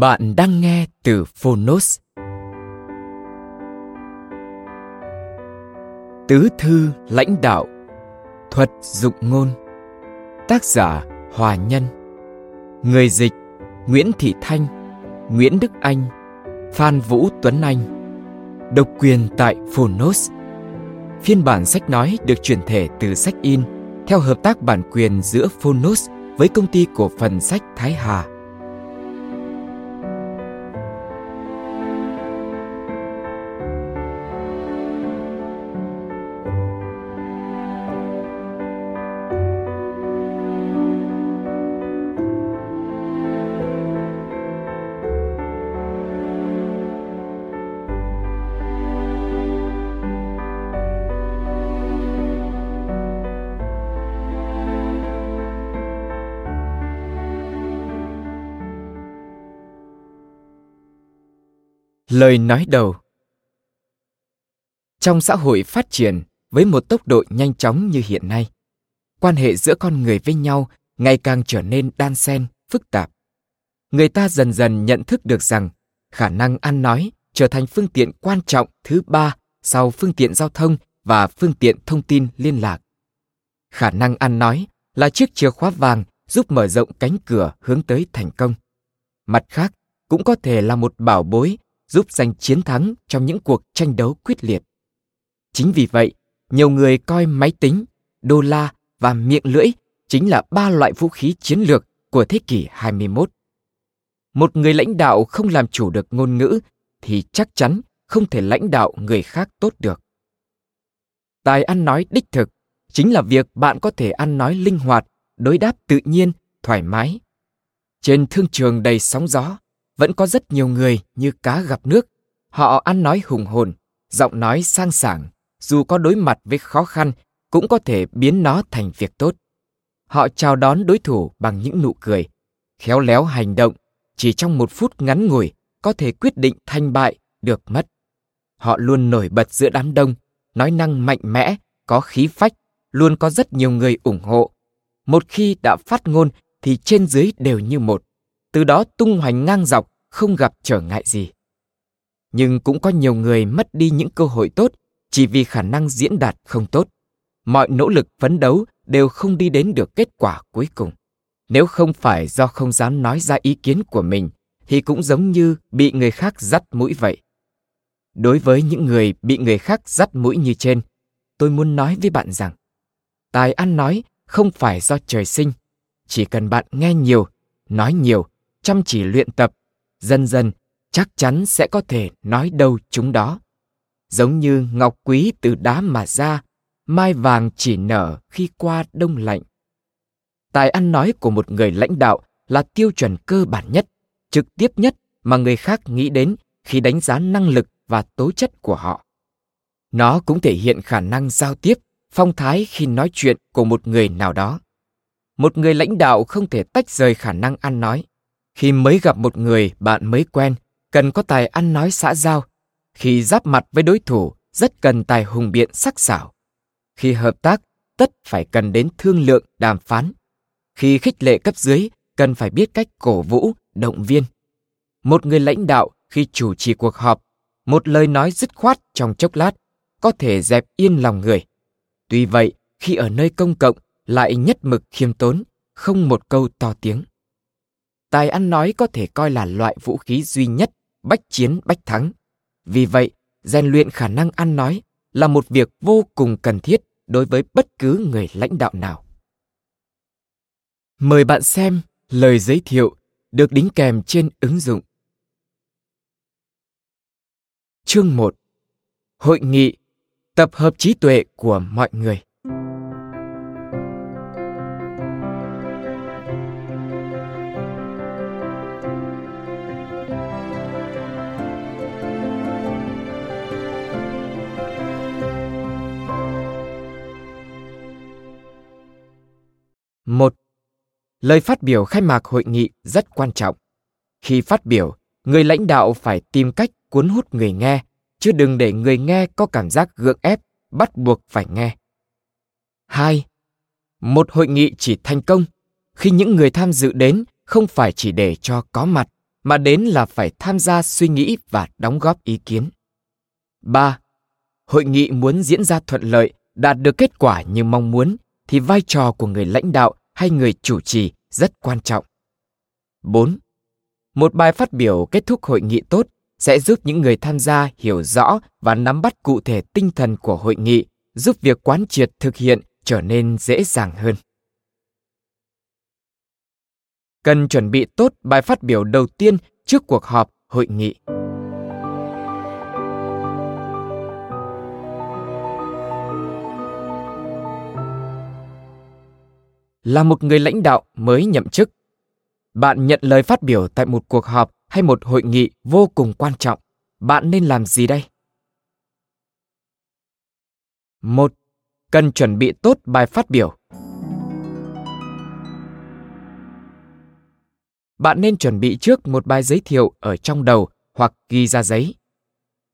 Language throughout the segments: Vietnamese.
Bạn đang nghe từ Phonos. Tứ thư lãnh đạo, Thuật dụng ngôn Tác giả Hòa Nhân Người dịch Nguyễn Thị Thanh, Nguyễn Đức Anh, Phan Vũ Tuấn Anh Độc quyền tại Phonos Phiên bản sách nói được chuyển thể từ sách in theo hợp tác bản quyền giữa Phonos với công ty cổ phần sách Thái Hà. Lời nói đầu Trong xã hội phát triển với một tốc độ nhanh chóng như hiện nay, quan hệ giữa con người với nhau ngày càng trở nên đan xen, phức tạp. Người ta dần dần nhận thức được rằng khả năng ăn nói trở thành phương tiện quan trọng thứ ba sau phương tiện giao thông và phương tiện thông tin liên lạc. Khả năng ăn nói là chiếc chìa khóa vàng giúp mở rộng cánh cửa hướng tới thành công. Mặt khác, cũng có thể là một bảo bối giúp giành chiến thắng trong những cuộc tranh đấu quyết liệt. Chính vì vậy, nhiều người coi máy tính, đô la và miệng lưỡi chính là ba loại vũ khí chiến lược của thế kỷ 21. Một người lãnh đạo không làm chủ được ngôn ngữ thì chắc chắn không thể lãnh đạo người khác tốt được. Tài ăn nói đích thực chính là việc bạn có thể ăn nói linh hoạt, đối đáp tự nhiên, thoải mái. Trên thương trường đầy sóng gió, vẫn có rất nhiều người như cá gặp nước. Họ ăn nói hùng hồn, giọng nói sang sảng, dù có đối mặt với khó khăn cũng có thể biến nó thành việc tốt. Họ chào đón đối thủ bằng những nụ cười, khéo léo hành động, chỉ trong một phút ngắn ngủi có thể quyết định thành bại, được mất. Họ luôn nổi bật giữa đám đông, nói năng mạnh mẽ, có khí phách, luôn có rất nhiều người ủng hộ. Một khi đã phát ngôn thì trên dưới đều như một từ đó tung hoành ngang dọc, không gặp trở ngại gì. Nhưng cũng có nhiều người mất đi những cơ hội tốt chỉ vì khả năng diễn đạt không tốt. Mọi nỗ lực phấn đấu đều không đi đến được kết quả cuối cùng. Nếu không phải do không dám nói ra ý kiến của mình, thì cũng giống như bị người khác dắt mũi vậy. Đối với những người bị người khác dắt mũi như trên, tôi muốn nói với bạn rằng, tài ăn nói không phải do trời sinh, chỉ cần bạn nghe nhiều, nói nhiều chăm chỉ luyện tập, dần dần chắc chắn sẽ có thể nói đâu chúng đó. Giống như ngọc quý từ đá mà ra, mai vàng chỉ nở khi qua đông lạnh. Tài ăn nói của một người lãnh đạo là tiêu chuẩn cơ bản nhất, trực tiếp nhất mà người khác nghĩ đến khi đánh giá năng lực và tố chất của họ. Nó cũng thể hiện khả năng giao tiếp, phong thái khi nói chuyện của một người nào đó. Một người lãnh đạo không thể tách rời khả năng ăn nói khi mới gặp một người bạn mới quen, cần có tài ăn nói xã giao. Khi giáp mặt với đối thủ, rất cần tài hùng biện sắc sảo. Khi hợp tác, tất phải cần đến thương lượng, đàm phán. Khi khích lệ cấp dưới, cần phải biết cách cổ vũ, động viên. Một người lãnh đạo khi chủ trì cuộc họp, một lời nói dứt khoát trong chốc lát, có thể dẹp yên lòng người. Tuy vậy, khi ở nơi công cộng, lại nhất mực khiêm tốn, không một câu to tiếng. Tài ăn nói có thể coi là loại vũ khí duy nhất, bách chiến bách thắng. Vì vậy, rèn luyện khả năng ăn nói là một việc vô cùng cần thiết đối với bất cứ người lãnh đạo nào. Mời bạn xem lời giới thiệu được đính kèm trên ứng dụng. Chương 1 Hội nghị Tập hợp trí tuệ của mọi người lời phát biểu khai mạc hội nghị rất quan trọng. Khi phát biểu, người lãnh đạo phải tìm cách cuốn hút người nghe, chứ đừng để người nghe có cảm giác gượng ép, bắt buộc phải nghe. Hai, một hội nghị chỉ thành công khi những người tham dự đến không phải chỉ để cho có mặt, mà đến là phải tham gia suy nghĩ và đóng góp ý kiến. Ba, Hội nghị muốn diễn ra thuận lợi, đạt được kết quả như mong muốn thì vai trò của người lãnh đạo hay người chủ trì rất quan trọng. 4. Một bài phát biểu kết thúc hội nghị tốt sẽ giúp những người tham gia hiểu rõ và nắm bắt cụ thể tinh thần của hội nghị, giúp việc quán triệt thực hiện trở nên dễ dàng hơn. Cần chuẩn bị tốt bài phát biểu đầu tiên trước cuộc họp hội nghị. Là một người lãnh đạo mới nhậm chức. Bạn nhận lời phát biểu tại một cuộc họp hay một hội nghị vô cùng quan trọng. Bạn nên làm gì đây? Một, cần chuẩn bị tốt bài phát biểu. Bạn nên chuẩn bị trước một bài giới thiệu ở trong đầu hoặc ghi ra giấy.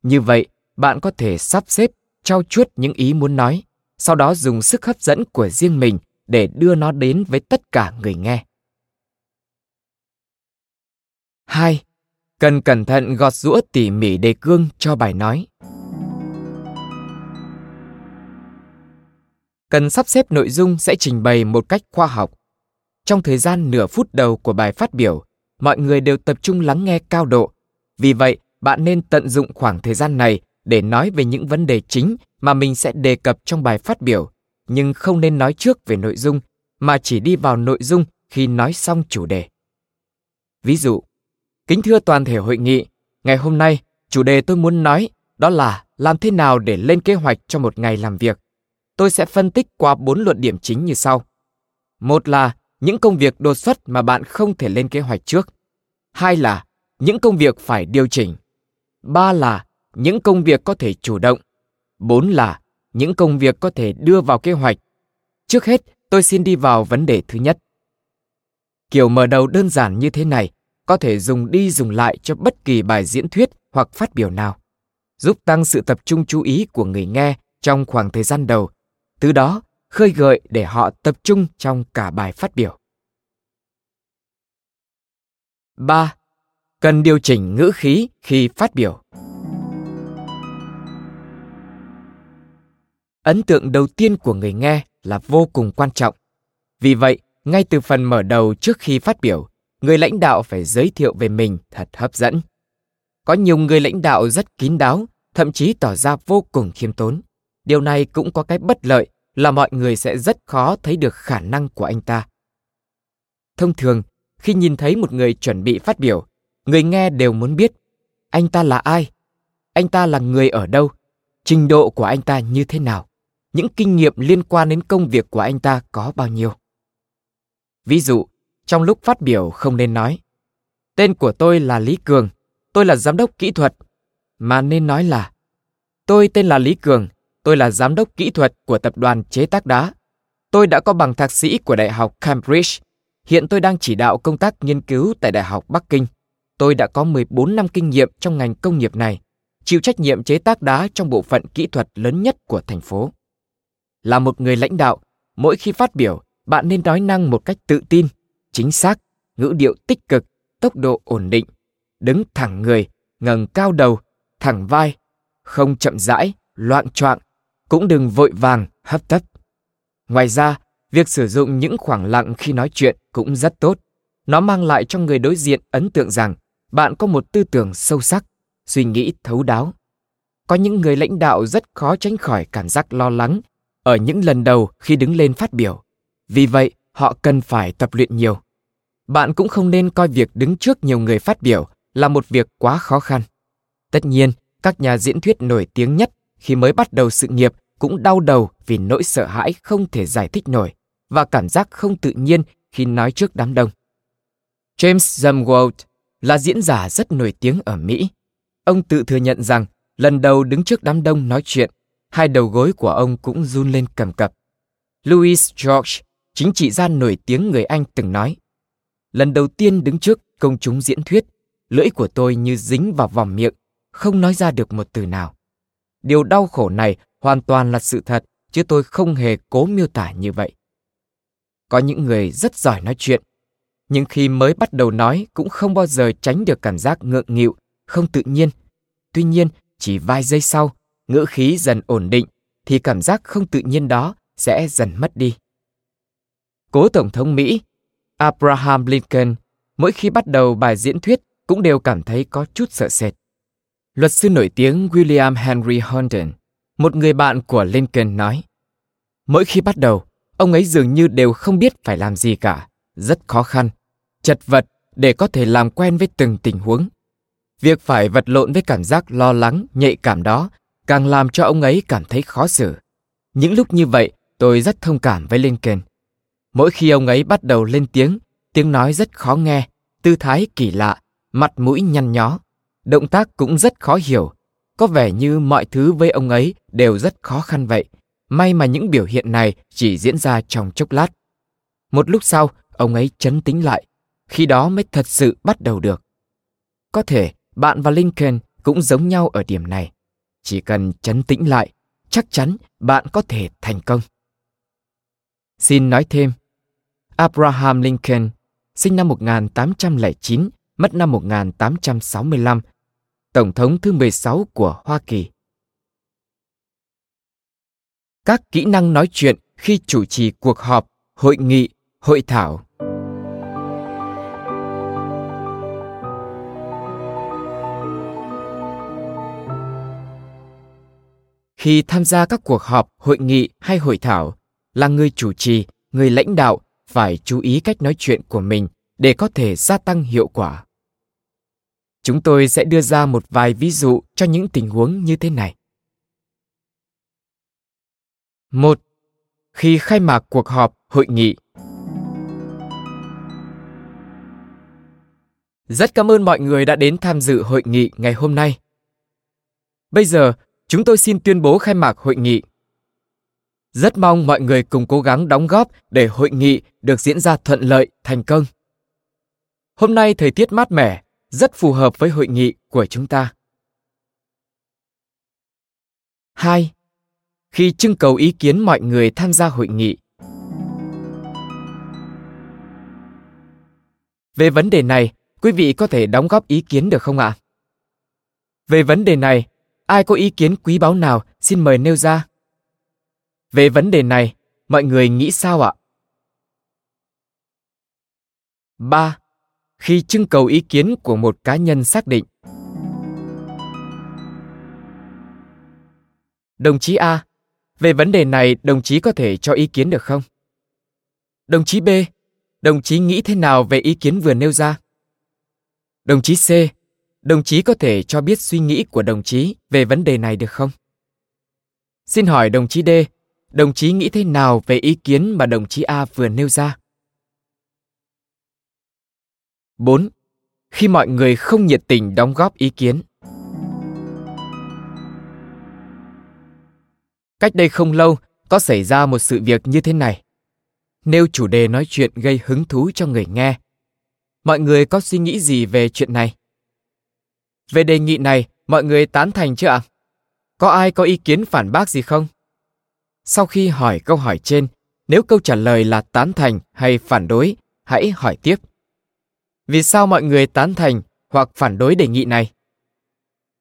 Như vậy, bạn có thể sắp xếp trao chuốt những ý muốn nói, sau đó dùng sức hấp dẫn của riêng mình để đưa nó đến với tất cả người nghe. 2. Cần cẩn thận gọt rũa tỉ mỉ đề cương cho bài nói. Cần sắp xếp nội dung sẽ trình bày một cách khoa học. Trong thời gian nửa phút đầu của bài phát biểu, mọi người đều tập trung lắng nghe cao độ. Vì vậy, bạn nên tận dụng khoảng thời gian này để nói về những vấn đề chính mà mình sẽ đề cập trong bài phát biểu nhưng không nên nói trước về nội dung mà chỉ đi vào nội dung khi nói xong chủ đề. Ví dụ, kính thưa toàn thể hội nghị, ngày hôm nay chủ đề tôi muốn nói đó là làm thế nào để lên kế hoạch cho một ngày làm việc. Tôi sẽ phân tích qua bốn luận điểm chính như sau. Một là những công việc đột xuất mà bạn không thể lên kế hoạch trước. Hai là những công việc phải điều chỉnh. Ba là những công việc có thể chủ động. Bốn là những công việc có thể đưa vào kế hoạch. Trước hết, tôi xin đi vào vấn đề thứ nhất. Kiểu mở đầu đơn giản như thế này có thể dùng đi dùng lại cho bất kỳ bài diễn thuyết hoặc phát biểu nào, giúp tăng sự tập trung chú ý của người nghe trong khoảng thời gian đầu, từ đó khơi gợi để họ tập trung trong cả bài phát biểu. 3. Cần điều chỉnh ngữ khí khi phát biểu. Ấn tượng đầu tiên của người nghe là vô cùng quan trọng. Vì vậy, ngay từ phần mở đầu trước khi phát biểu, người lãnh đạo phải giới thiệu về mình thật hấp dẫn. Có nhiều người lãnh đạo rất kín đáo, thậm chí tỏ ra vô cùng khiêm tốn. Điều này cũng có cái bất lợi là mọi người sẽ rất khó thấy được khả năng của anh ta. Thông thường, khi nhìn thấy một người chuẩn bị phát biểu, người nghe đều muốn biết, anh ta là ai? Anh ta là người ở đâu? Trình độ của anh ta như thế nào? Những kinh nghiệm liên quan đến công việc của anh ta có bao nhiêu. Ví dụ, trong lúc phát biểu không nên nói Tên của tôi là Lý Cường, tôi là giám đốc kỹ thuật, mà nên nói là Tôi tên là Lý Cường, tôi là giám đốc kỹ thuật của tập đoàn chế tác đá. Tôi đã có bằng thạc sĩ của Đại học Cambridge. Hiện tôi đang chỉ đạo công tác nghiên cứu tại Đại học Bắc Kinh. Tôi đã có 14 năm kinh nghiệm trong ngành công nghiệp này, chịu trách nhiệm chế tác đá trong bộ phận kỹ thuật lớn nhất của thành phố là một người lãnh đạo mỗi khi phát biểu bạn nên nói năng một cách tự tin chính xác ngữ điệu tích cực tốc độ ổn định đứng thẳng người ngẩng cao đầu thẳng vai không chậm rãi loạn choạng cũng đừng vội vàng hấp tấp ngoài ra Việc sử dụng những khoảng lặng khi nói chuyện cũng rất tốt. Nó mang lại cho người đối diện ấn tượng rằng bạn có một tư tưởng sâu sắc, suy nghĩ thấu đáo. Có những người lãnh đạo rất khó tránh khỏi cảm giác lo lắng ở những lần đầu khi đứng lên phát biểu. Vì vậy, họ cần phải tập luyện nhiều. Bạn cũng không nên coi việc đứng trước nhiều người phát biểu là một việc quá khó khăn. Tất nhiên, các nhà diễn thuyết nổi tiếng nhất khi mới bắt đầu sự nghiệp cũng đau đầu vì nỗi sợ hãi không thể giải thích nổi và cảm giác không tự nhiên khi nói trước đám đông. James Zumwalt là diễn giả rất nổi tiếng ở Mỹ. Ông tự thừa nhận rằng lần đầu đứng trước đám đông nói chuyện, hai đầu gối của ông cũng run lên cầm cập. Louis George, chính trị gia nổi tiếng người Anh từng nói, lần đầu tiên đứng trước công chúng diễn thuyết, lưỡi của tôi như dính vào vòng miệng, không nói ra được một từ nào. Điều đau khổ này hoàn toàn là sự thật, chứ tôi không hề cố miêu tả như vậy. Có những người rất giỏi nói chuyện, nhưng khi mới bắt đầu nói cũng không bao giờ tránh được cảm giác ngượng nghịu, không tự nhiên. Tuy nhiên, chỉ vài giây sau, ngữ khí dần ổn định, thì cảm giác không tự nhiên đó sẽ dần mất đi. Cố Tổng thống Mỹ Abraham Lincoln mỗi khi bắt đầu bài diễn thuyết cũng đều cảm thấy có chút sợ sệt. Luật sư nổi tiếng William Henry Herndon, một người bạn của Lincoln nói, mỗi khi bắt đầu, ông ấy dường như đều không biết phải làm gì cả, rất khó khăn, chật vật để có thể làm quen với từng tình huống. Việc phải vật lộn với cảm giác lo lắng, nhạy cảm đó càng làm cho ông ấy cảm thấy khó xử. Những lúc như vậy, tôi rất thông cảm với Lincoln. Mỗi khi ông ấy bắt đầu lên tiếng, tiếng nói rất khó nghe, tư thái kỳ lạ, mặt mũi nhăn nhó. Động tác cũng rất khó hiểu. Có vẻ như mọi thứ với ông ấy đều rất khó khăn vậy. May mà những biểu hiện này chỉ diễn ra trong chốc lát. Một lúc sau, ông ấy chấn tĩnh lại. Khi đó mới thật sự bắt đầu được. Có thể bạn và Lincoln cũng giống nhau ở điểm này. Chỉ cần chấn tĩnh lại, chắc chắn bạn có thể thành công. Xin nói thêm, Abraham Lincoln, sinh năm 1809, mất năm 1865, Tổng thống thứ 16 của Hoa Kỳ. Các kỹ năng nói chuyện khi chủ trì cuộc họp, hội nghị, hội thảo. Khi tham gia các cuộc họp, hội nghị hay hội thảo, là người chủ trì, người lãnh đạo phải chú ý cách nói chuyện của mình để có thể gia tăng hiệu quả. Chúng tôi sẽ đưa ra một vài ví dụ cho những tình huống như thế này. Một, Khi khai mạc cuộc họp, hội nghị. Rất cảm ơn mọi người đã đến tham dự hội nghị ngày hôm nay. Bây giờ, chúng tôi xin tuyên bố khai mạc hội nghị. Rất mong mọi người cùng cố gắng đóng góp để hội nghị được diễn ra thuận lợi, thành công. Hôm nay thời tiết mát mẻ, rất phù hợp với hội nghị của chúng ta. 2. Khi trưng cầu ý kiến mọi người tham gia hội nghị. Về vấn đề này, quý vị có thể đóng góp ý kiến được không ạ? Về vấn đề này, ai có ý kiến quý báu nào xin mời nêu ra. Về vấn đề này, mọi người nghĩ sao ạ? 3. Khi trưng cầu ý kiến của một cá nhân xác định. Đồng chí A, về vấn đề này đồng chí có thể cho ý kiến được không? Đồng chí B, đồng chí nghĩ thế nào về ý kiến vừa nêu ra? Đồng chí C, đồng chí có thể cho biết suy nghĩ của đồng chí về vấn đề này được không? Xin hỏi đồng chí D, đồng chí nghĩ thế nào về ý kiến mà đồng chí A vừa nêu ra? 4. Khi mọi người không nhiệt tình đóng góp ý kiến. Cách đây không lâu, có xảy ra một sự việc như thế này. Nêu chủ đề nói chuyện gây hứng thú cho người nghe. Mọi người có suy nghĩ gì về chuyện này? Về đề nghị này, mọi người tán thành chưa ạ? Có ai có ý kiến phản bác gì không? Sau khi hỏi câu hỏi trên, nếu câu trả lời là tán thành hay phản đối, hãy hỏi tiếp. Vì sao mọi người tán thành hoặc phản đối đề nghị này?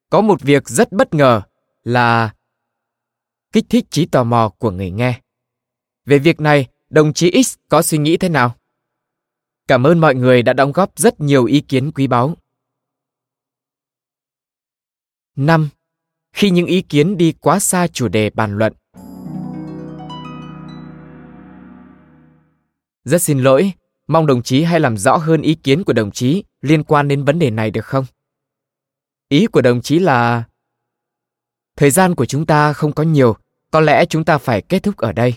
Có một việc rất bất ngờ là kích thích trí tò mò của người nghe. Về việc này, đồng chí X có suy nghĩ thế nào? Cảm ơn mọi người đã đóng góp rất nhiều ý kiến quý báu. 5. Khi những ý kiến đi quá xa chủ đề bàn luận. Rất xin lỗi, mong đồng chí hãy làm rõ hơn ý kiến của đồng chí liên quan đến vấn đề này được không? Ý của đồng chí là thời gian của chúng ta không có nhiều, có lẽ chúng ta phải kết thúc ở đây.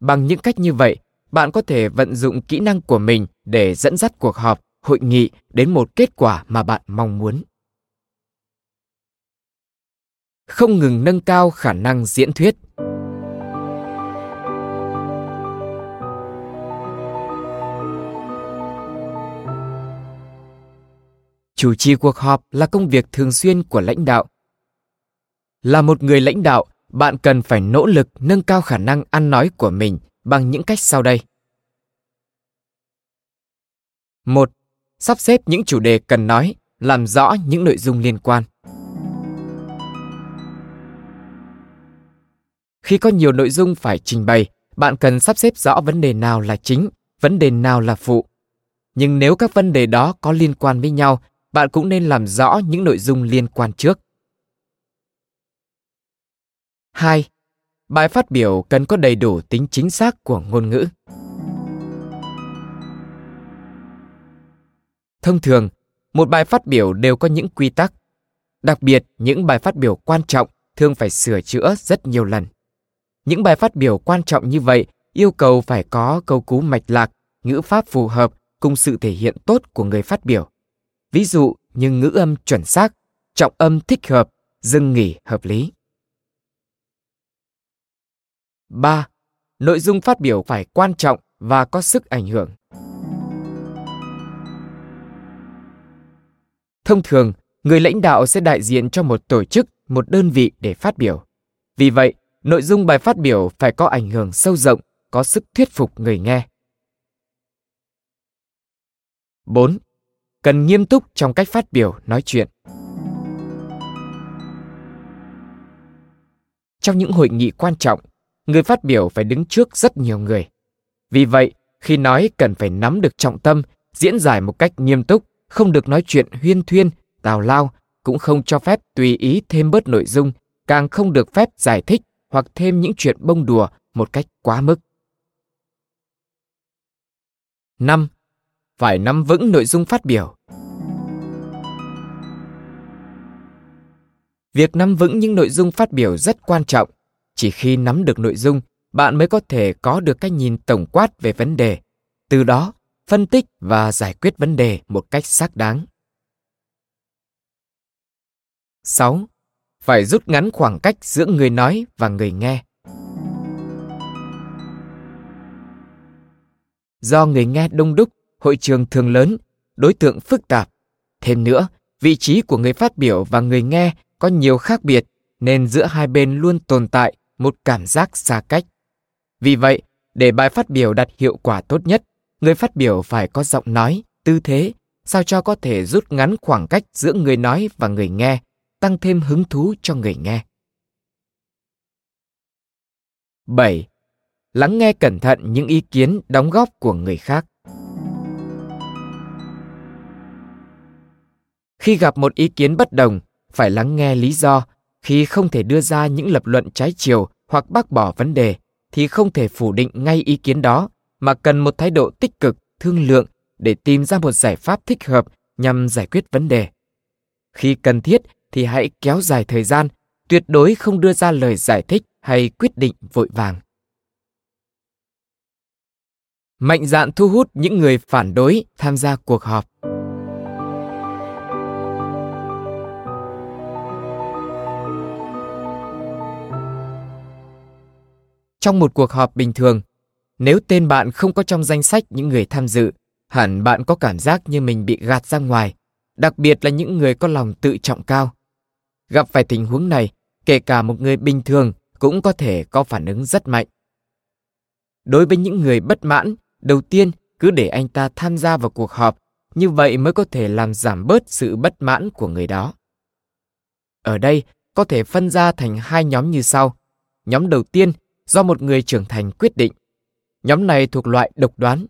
Bằng những cách như vậy, bạn có thể vận dụng kỹ năng của mình để dẫn dắt cuộc họp, hội nghị đến một kết quả mà bạn mong muốn. Không ngừng nâng cao khả năng diễn thuyết. Chủ trì cuộc họp là công việc thường xuyên của lãnh đạo. Là một người lãnh đạo, bạn cần phải nỗ lực nâng cao khả năng ăn nói của mình bằng những cách sau đây. một Sắp xếp những chủ đề cần nói, làm rõ những nội dung liên quan. Khi có nhiều nội dung phải trình bày, bạn cần sắp xếp rõ vấn đề nào là chính, vấn đề nào là phụ. Nhưng nếu các vấn đề đó có liên quan với nhau, bạn cũng nên làm rõ những nội dung liên quan trước. 2. Bài phát biểu cần có đầy đủ tính chính xác của ngôn ngữ. Thông thường, một bài phát biểu đều có những quy tắc. Đặc biệt, những bài phát biểu quan trọng thường phải sửa chữa rất nhiều lần. Những bài phát biểu quan trọng như vậy yêu cầu phải có câu cú mạch lạc, ngữ pháp phù hợp cùng sự thể hiện tốt của người phát biểu. Ví dụ như ngữ âm chuẩn xác, trọng âm thích hợp, dừng nghỉ hợp lý. 3. Nội dung phát biểu phải quan trọng và có sức ảnh hưởng. Thông thường, người lãnh đạo sẽ đại diện cho một tổ chức, một đơn vị để phát biểu. Vì vậy, nội dung bài phát biểu phải có ảnh hưởng sâu rộng, có sức thuyết phục người nghe. 4. Cần nghiêm túc trong cách phát biểu, nói chuyện. Trong những hội nghị quan trọng, người phát biểu phải đứng trước rất nhiều người. Vì vậy, khi nói cần phải nắm được trọng tâm, diễn giải một cách nghiêm túc, không được nói chuyện huyên thuyên, tào lao, cũng không cho phép tùy ý thêm bớt nội dung, càng không được phép giải thích hoặc thêm những chuyện bông đùa một cách quá mức. 5. Phải nắm vững nội dung phát biểu. Việc nắm vững những nội dung phát biểu rất quan trọng. Chỉ khi nắm được nội dung, bạn mới có thể có được cái nhìn tổng quát về vấn đề. Từ đó, phân tích và giải quyết vấn đề một cách xác đáng. 6. Phải rút ngắn khoảng cách giữa người nói và người nghe. Do người nghe đông đúc, hội trường thường lớn, đối tượng phức tạp. Thêm nữa, vị trí của người phát biểu và người nghe có nhiều khác biệt nên giữa hai bên luôn tồn tại một cảm giác xa cách. Vì vậy, để bài phát biểu đạt hiệu quả tốt nhất, người phát biểu phải có giọng nói, tư thế, sao cho có thể rút ngắn khoảng cách giữa người nói và người nghe, tăng thêm hứng thú cho người nghe. 7. Lắng nghe cẩn thận những ý kiến đóng góp của người khác. Khi gặp một ý kiến bất đồng, phải lắng nghe lý do. Khi không thể đưa ra những lập luận trái chiều hoặc bác bỏ vấn đề, thì không thể phủ định ngay ý kiến đó, mà cần một thái độ tích cực, thương lượng để tìm ra một giải pháp thích hợp nhằm giải quyết vấn đề. Khi cần thiết thì hãy kéo dài thời gian, tuyệt đối không đưa ra lời giải thích hay quyết định vội vàng. Mạnh dạn thu hút những người phản đối tham gia cuộc họp. Trong một cuộc họp bình thường, nếu tên bạn không có trong danh sách những người tham dự, hẳn bạn có cảm giác như mình bị gạt ra ngoài, đặc biệt là những người có lòng tự trọng cao. Gặp phải tình huống này, kể cả một người bình thường cũng có thể có phản ứng rất mạnh. Đối với những người bất mãn, đầu tiên cứ để anh ta tham gia vào cuộc họp, như vậy mới có thể làm giảm bớt sự bất mãn của người đó. Ở đây có thể phân ra thành hai nhóm như sau. Nhóm đầu tiên do một người trưởng thành quyết định, Nhóm này thuộc loại độc đoán.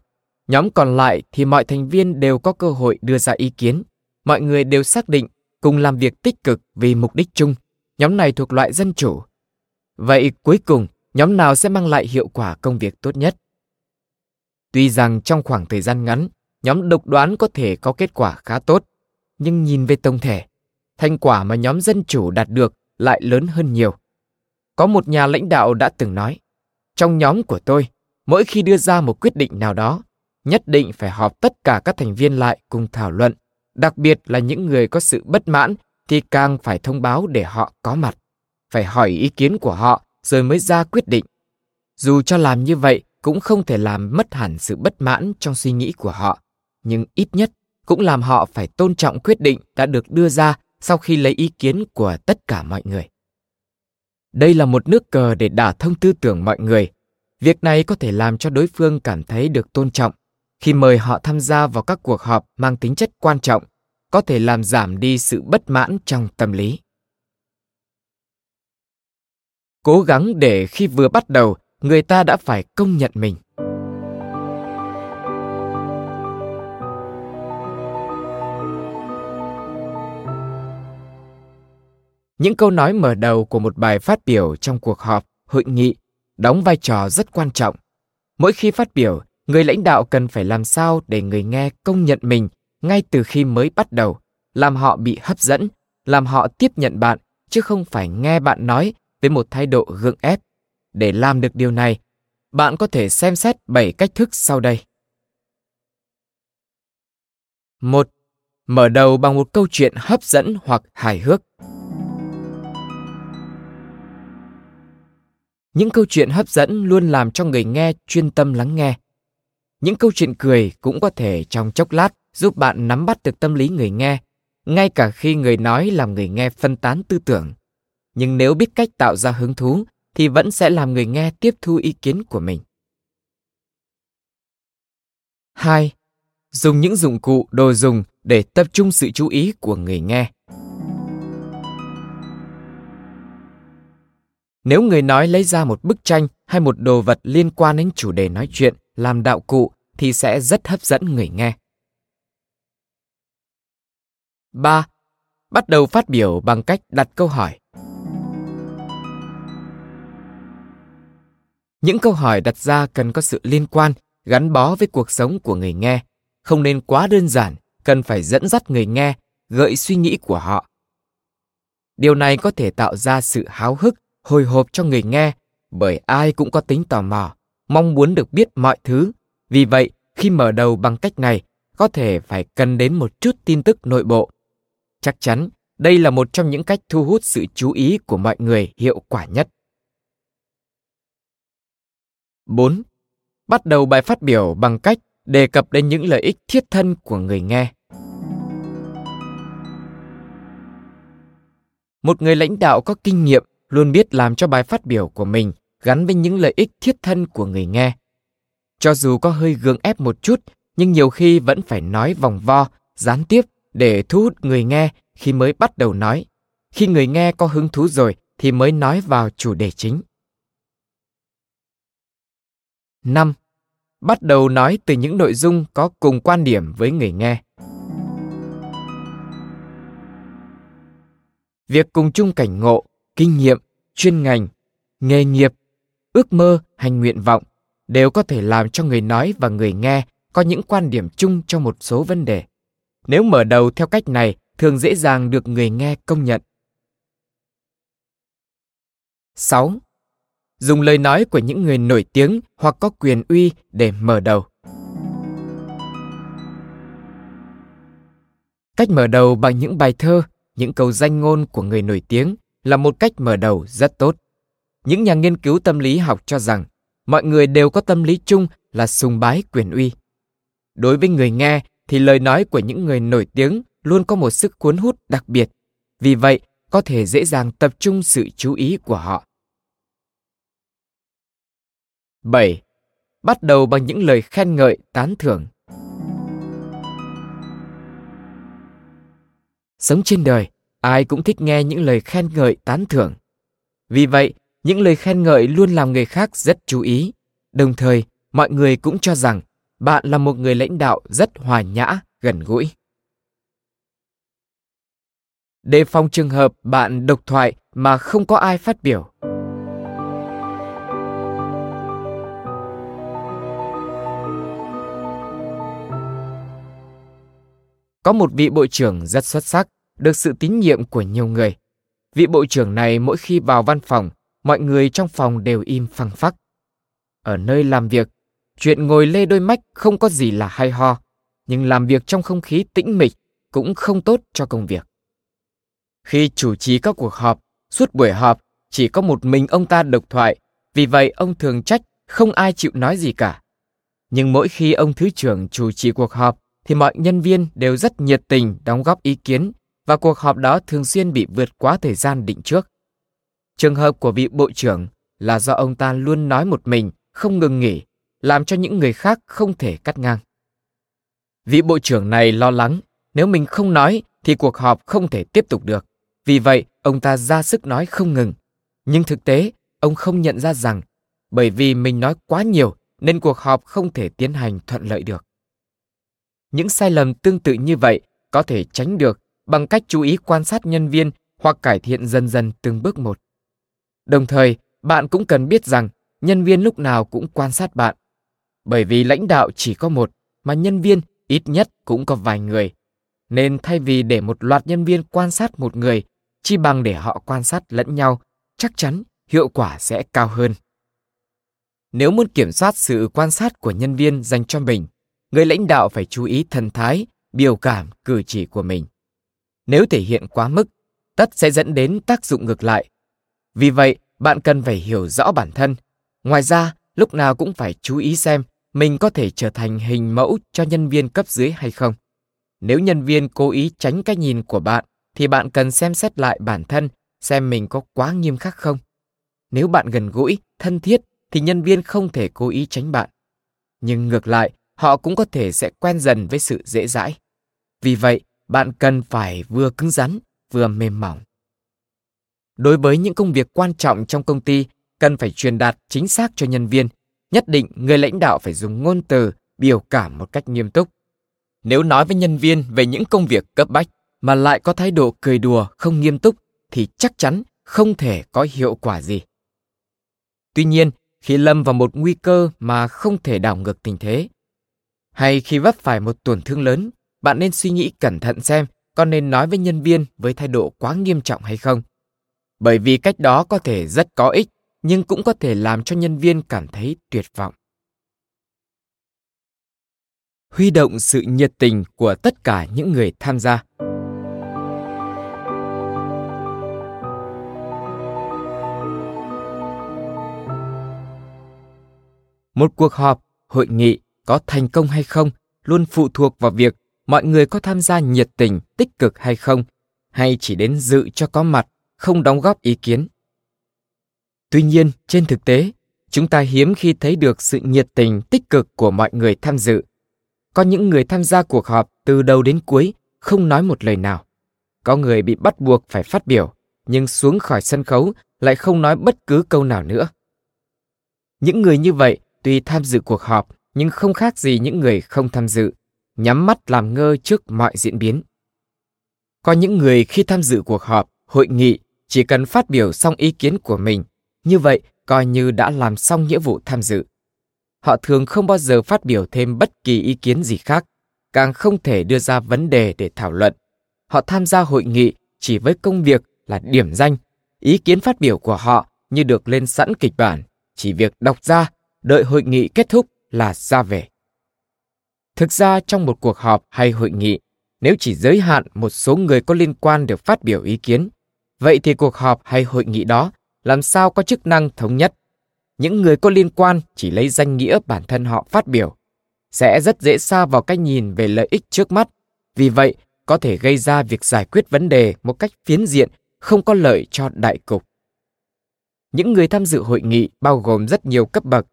Nhóm còn lại thì mọi thành viên đều có cơ hội đưa ra ý kiến. Mọi người đều xác định cùng làm việc tích cực vì mục đích chung. Nhóm này thuộc loại dân chủ. Vậy cuối cùng, nhóm nào sẽ mang lại hiệu quả công việc tốt nhất? Tuy rằng trong khoảng thời gian ngắn, nhóm độc đoán có thể có kết quả khá tốt, nhưng nhìn về tổng thể, thành quả mà nhóm dân chủ đạt được lại lớn hơn nhiều. Có một nhà lãnh đạo đã từng nói, trong nhóm của tôi, mỗi khi đưa ra một quyết định nào đó, nhất định phải họp tất cả các thành viên lại cùng thảo luận, đặc biệt là những người có sự bất mãn thì càng phải thông báo để họ có mặt, phải hỏi ý kiến của họ rồi mới ra quyết định. Dù cho làm như vậy cũng không thể làm mất hẳn sự bất mãn trong suy nghĩ của họ, nhưng ít nhất cũng làm họ phải tôn trọng quyết định đã được đưa ra sau khi lấy ý kiến của tất cả mọi người. Đây là một nước cờ để đả thông tư tưởng mọi người. Việc này có thể làm cho đối phương cảm thấy được tôn trọng. Khi mời họ tham gia vào các cuộc họp mang tính chất quan trọng, có thể làm giảm đi sự bất mãn trong tâm lý. Cố gắng để khi vừa bắt đầu, người ta đã phải công nhận mình. Những câu nói mở đầu của một bài phát biểu trong cuộc họp, hội nghị đóng vai trò rất quan trọng. Mỗi khi phát biểu, người lãnh đạo cần phải làm sao để người nghe công nhận mình ngay từ khi mới bắt đầu, làm họ bị hấp dẫn, làm họ tiếp nhận bạn, chứ không phải nghe bạn nói với một thái độ gượng ép. Để làm được điều này, bạn có thể xem xét 7 cách thức sau đây. 1. Mở đầu bằng một câu chuyện hấp dẫn hoặc hài hước. Những câu chuyện hấp dẫn luôn làm cho người nghe chuyên tâm lắng nghe. Những câu chuyện cười cũng có thể trong chốc lát giúp bạn nắm bắt được tâm lý người nghe, ngay cả khi người nói làm người nghe phân tán tư tưởng. Nhưng nếu biết cách tạo ra hứng thú thì vẫn sẽ làm người nghe tiếp thu ý kiến của mình. 2. Dùng những dụng cụ, đồ dùng để tập trung sự chú ý của người nghe. Nếu người nói lấy ra một bức tranh hay một đồ vật liên quan đến chủ đề nói chuyện làm đạo cụ thì sẽ rất hấp dẫn người nghe. 3. Bắt đầu phát biểu bằng cách đặt câu hỏi. Những câu hỏi đặt ra cần có sự liên quan, gắn bó với cuộc sống của người nghe, không nên quá đơn giản, cần phải dẫn dắt người nghe, gợi suy nghĩ của họ. Điều này có thể tạo ra sự háo hức hồi hộp cho người nghe bởi ai cũng có tính tò mò, mong muốn được biết mọi thứ. Vì vậy, khi mở đầu bằng cách này, có thể phải cần đến một chút tin tức nội bộ. Chắc chắn, đây là một trong những cách thu hút sự chú ý của mọi người hiệu quả nhất. 4. Bắt đầu bài phát biểu bằng cách đề cập đến những lợi ích thiết thân của người nghe. Một người lãnh đạo có kinh nghiệm luôn biết làm cho bài phát biểu của mình gắn với những lợi ích thiết thân của người nghe. Cho dù có hơi gượng ép một chút, nhưng nhiều khi vẫn phải nói vòng vo, gián tiếp để thu hút người nghe khi mới bắt đầu nói. Khi người nghe có hứng thú rồi thì mới nói vào chủ đề chính. 5. Bắt đầu nói từ những nội dung có cùng quan điểm với người nghe. Việc cùng chung cảnh ngộ kinh nghiệm, chuyên ngành, nghề nghiệp, ước mơ hay nguyện vọng đều có thể làm cho người nói và người nghe có những quan điểm chung trong một số vấn đề. Nếu mở đầu theo cách này, thường dễ dàng được người nghe công nhận. 6. Dùng lời nói của những người nổi tiếng hoặc có quyền uy để mở đầu. Cách mở đầu bằng những bài thơ, những câu danh ngôn của người nổi tiếng là một cách mở đầu rất tốt. Những nhà nghiên cứu tâm lý học cho rằng mọi người đều có tâm lý chung là sùng bái quyền uy. Đối với người nghe thì lời nói của những người nổi tiếng luôn có một sức cuốn hút đặc biệt. Vì vậy, có thể dễ dàng tập trung sự chú ý của họ. 7. Bắt đầu bằng những lời khen ngợi, tán thưởng. Sống trên đời, ai cũng thích nghe những lời khen ngợi tán thưởng. Vì vậy, những lời khen ngợi luôn làm người khác rất chú ý. Đồng thời, mọi người cũng cho rằng bạn là một người lãnh đạo rất hòa nhã, gần gũi. Đề phòng trường hợp bạn độc thoại mà không có ai phát biểu. Có một vị bộ trưởng rất xuất sắc, được sự tín nhiệm của nhiều người. Vị bộ trưởng này mỗi khi vào văn phòng, mọi người trong phòng đều im phăng phắc. Ở nơi làm việc, chuyện ngồi lê đôi mách không có gì là hay ho, nhưng làm việc trong không khí tĩnh mịch cũng không tốt cho công việc. Khi chủ trì các cuộc họp, suốt buổi họp chỉ có một mình ông ta độc thoại, vì vậy ông thường trách không ai chịu nói gì cả. Nhưng mỗi khi ông thứ trưởng chủ trì cuộc họp thì mọi nhân viên đều rất nhiệt tình đóng góp ý kiến và cuộc họp đó thường xuyên bị vượt quá thời gian định trước. Trường hợp của vị bộ trưởng là do ông ta luôn nói một mình, không ngừng nghỉ, làm cho những người khác không thể cắt ngang. Vị bộ trưởng này lo lắng, nếu mình không nói thì cuộc họp không thể tiếp tục được. Vì vậy, ông ta ra sức nói không ngừng. Nhưng thực tế, ông không nhận ra rằng bởi vì mình nói quá nhiều nên cuộc họp không thể tiến hành thuận lợi được. Những sai lầm tương tự như vậy có thể tránh được bằng cách chú ý quan sát nhân viên hoặc cải thiện dần dần từng bước một. Đồng thời, bạn cũng cần biết rằng nhân viên lúc nào cũng quan sát bạn. Bởi vì lãnh đạo chỉ có một, mà nhân viên ít nhất cũng có vài người. Nên thay vì để một loạt nhân viên quan sát một người, chi bằng để họ quan sát lẫn nhau, chắc chắn hiệu quả sẽ cao hơn. Nếu muốn kiểm soát sự quan sát của nhân viên dành cho mình, người lãnh đạo phải chú ý thần thái, biểu cảm, cử chỉ của mình. Nếu thể hiện quá mức, tất sẽ dẫn đến tác dụng ngược lại. Vì vậy, bạn cần phải hiểu rõ bản thân. Ngoài ra, lúc nào cũng phải chú ý xem mình có thể trở thành hình mẫu cho nhân viên cấp dưới hay không. Nếu nhân viên cố ý tránh cái nhìn của bạn, thì bạn cần xem xét lại bản thân xem mình có quá nghiêm khắc không. Nếu bạn gần gũi, thân thiết thì nhân viên không thể cố ý tránh bạn. Nhưng ngược lại, họ cũng có thể sẽ quen dần với sự dễ dãi. Vì vậy, bạn cần phải vừa cứng rắn, vừa mềm mỏng. Đối với những công việc quan trọng trong công ty, cần phải truyền đạt chính xác cho nhân viên. Nhất định người lãnh đạo phải dùng ngôn từ, biểu cảm một cách nghiêm túc. Nếu nói với nhân viên về những công việc cấp bách mà lại có thái độ cười đùa không nghiêm túc thì chắc chắn không thể có hiệu quả gì. Tuy nhiên, khi lâm vào một nguy cơ mà không thể đảo ngược tình thế, hay khi vấp phải một tổn thương lớn, bạn nên suy nghĩ cẩn thận xem có nên nói với nhân viên với thái độ quá nghiêm trọng hay không. Bởi vì cách đó có thể rất có ích, nhưng cũng có thể làm cho nhân viên cảm thấy tuyệt vọng. Huy động sự nhiệt tình của tất cả những người tham gia. Một cuộc họp, hội nghị có thành công hay không luôn phụ thuộc vào việc mọi người có tham gia nhiệt tình, tích cực hay không, hay chỉ đến dự cho có mặt, không đóng góp ý kiến. Tuy nhiên, trên thực tế, chúng ta hiếm khi thấy được sự nhiệt tình, tích cực của mọi người tham dự. Có những người tham gia cuộc họp từ đầu đến cuối không nói một lời nào. Có người bị bắt buộc phải phát biểu, nhưng xuống khỏi sân khấu lại không nói bất cứ câu nào nữa. Những người như vậy tuy tham dự cuộc họp nhưng không khác gì những người không tham dự, nhắm mắt làm ngơ trước mọi diễn biến. Có những người khi tham dự cuộc họp, hội nghị chỉ cần phát biểu xong ý kiến của mình, như vậy coi như đã làm xong nghĩa vụ tham dự. Họ thường không bao giờ phát biểu thêm bất kỳ ý kiến gì khác, càng không thể đưa ra vấn đề để thảo luận. Họ tham gia hội nghị chỉ với công việc là điểm danh, ý kiến phát biểu của họ như được lên sẵn kịch bản, chỉ việc đọc ra, đợi hội nghị kết thúc là ra về. Thực ra trong một cuộc họp hay hội nghị, nếu chỉ giới hạn một số người có liên quan được phát biểu ý kiến, vậy thì cuộc họp hay hội nghị đó làm sao có chức năng thống nhất? Những người có liên quan chỉ lấy danh nghĩa bản thân họ phát biểu, sẽ rất dễ xa vào cách nhìn về lợi ích trước mắt. Vì vậy, có thể gây ra việc giải quyết vấn đề một cách phiến diện, không có lợi cho đại cục. Những người tham dự hội nghị bao gồm rất nhiều cấp bậc.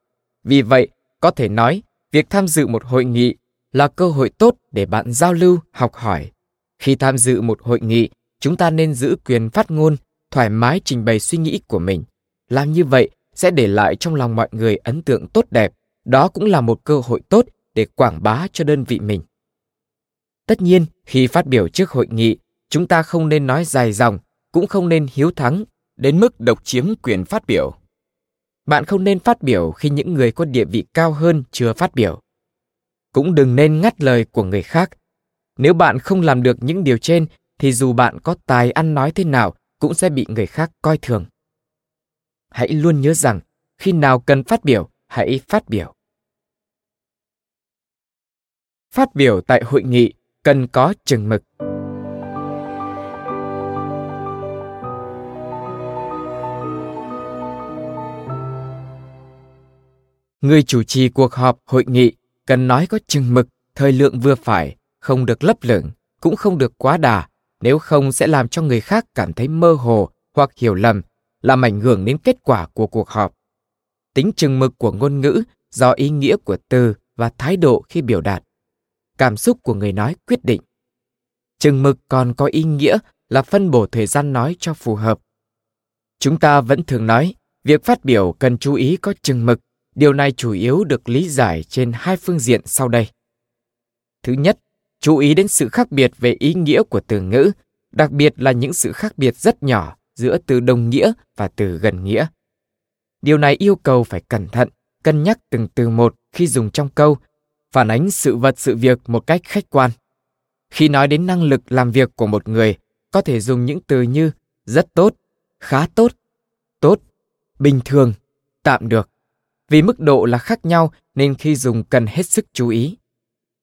Vì vậy, có thể nói, việc tham dự một hội nghị là cơ hội tốt để bạn giao lưu, học hỏi. Khi tham dự một hội nghị, chúng ta nên giữ quyền phát ngôn, thoải mái trình bày suy nghĩ của mình. Làm như vậy sẽ để lại trong lòng mọi người ấn tượng tốt đẹp, đó cũng là một cơ hội tốt để quảng bá cho đơn vị mình. Tất nhiên, khi phát biểu trước hội nghị, chúng ta không nên nói dài dòng, cũng không nên hiếu thắng đến mức độc chiếm quyền phát biểu. Bạn không nên phát biểu khi những người có địa vị cao hơn chưa phát biểu. Cũng đừng nên ngắt lời của người khác. Nếu bạn không làm được những điều trên thì dù bạn có tài ăn nói thế nào cũng sẽ bị người khác coi thường. Hãy luôn nhớ rằng khi nào cần phát biểu, hãy phát biểu. Phát biểu tại hội nghị cần có chừng mực. Người chủ trì cuộc họp hội nghị cần nói có chừng mực, thời lượng vừa phải, không được lấp lửng, cũng không được quá đà, nếu không sẽ làm cho người khác cảm thấy mơ hồ hoặc hiểu lầm, làm ảnh hưởng đến kết quả của cuộc họp. Tính chừng mực của ngôn ngữ do ý nghĩa của từ và thái độ khi biểu đạt. Cảm xúc của người nói quyết định. Chừng mực còn có ý nghĩa là phân bổ thời gian nói cho phù hợp. Chúng ta vẫn thường nói, việc phát biểu cần chú ý có chừng mực Điều này chủ yếu được lý giải trên hai phương diện sau đây. Thứ nhất, chú ý đến sự khác biệt về ý nghĩa của từ ngữ, đặc biệt là những sự khác biệt rất nhỏ giữa từ đồng nghĩa và từ gần nghĩa. Điều này yêu cầu phải cẩn thận, cân nhắc từng từ một khi dùng trong câu, phản ánh sự vật sự việc một cách khách quan. Khi nói đến năng lực làm việc của một người, có thể dùng những từ như rất tốt, khá tốt, tốt, bình thường, tạm được. Vì mức độ là khác nhau nên khi dùng cần hết sức chú ý.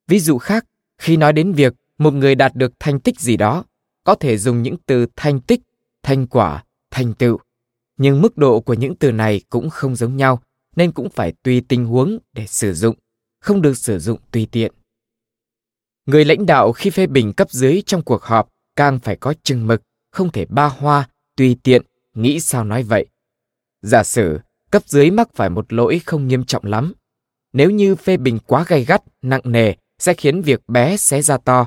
Ví dụ khác, khi nói đến việc một người đạt được thành tích gì đó, có thể dùng những từ thành tích, thành quả, thành tựu. Nhưng mức độ của những từ này cũng không giống nhau, nên cũng phải tùy tình huống để sử dụng, không được sử dụng tùy tiện. Người lãnh đạo khi phê bình cấp dưới trong cuộc họp càng phải có chừng mực, không thể ba hoa, tùy tiện, nghĩ sao nói vậy. Giả sử cấp dưới mắc phải một lỗi không nghiêm trọng lắm. Nếu như phê bình quá gay gắt, nặng nề sẽ khiến việc bé xé ra to.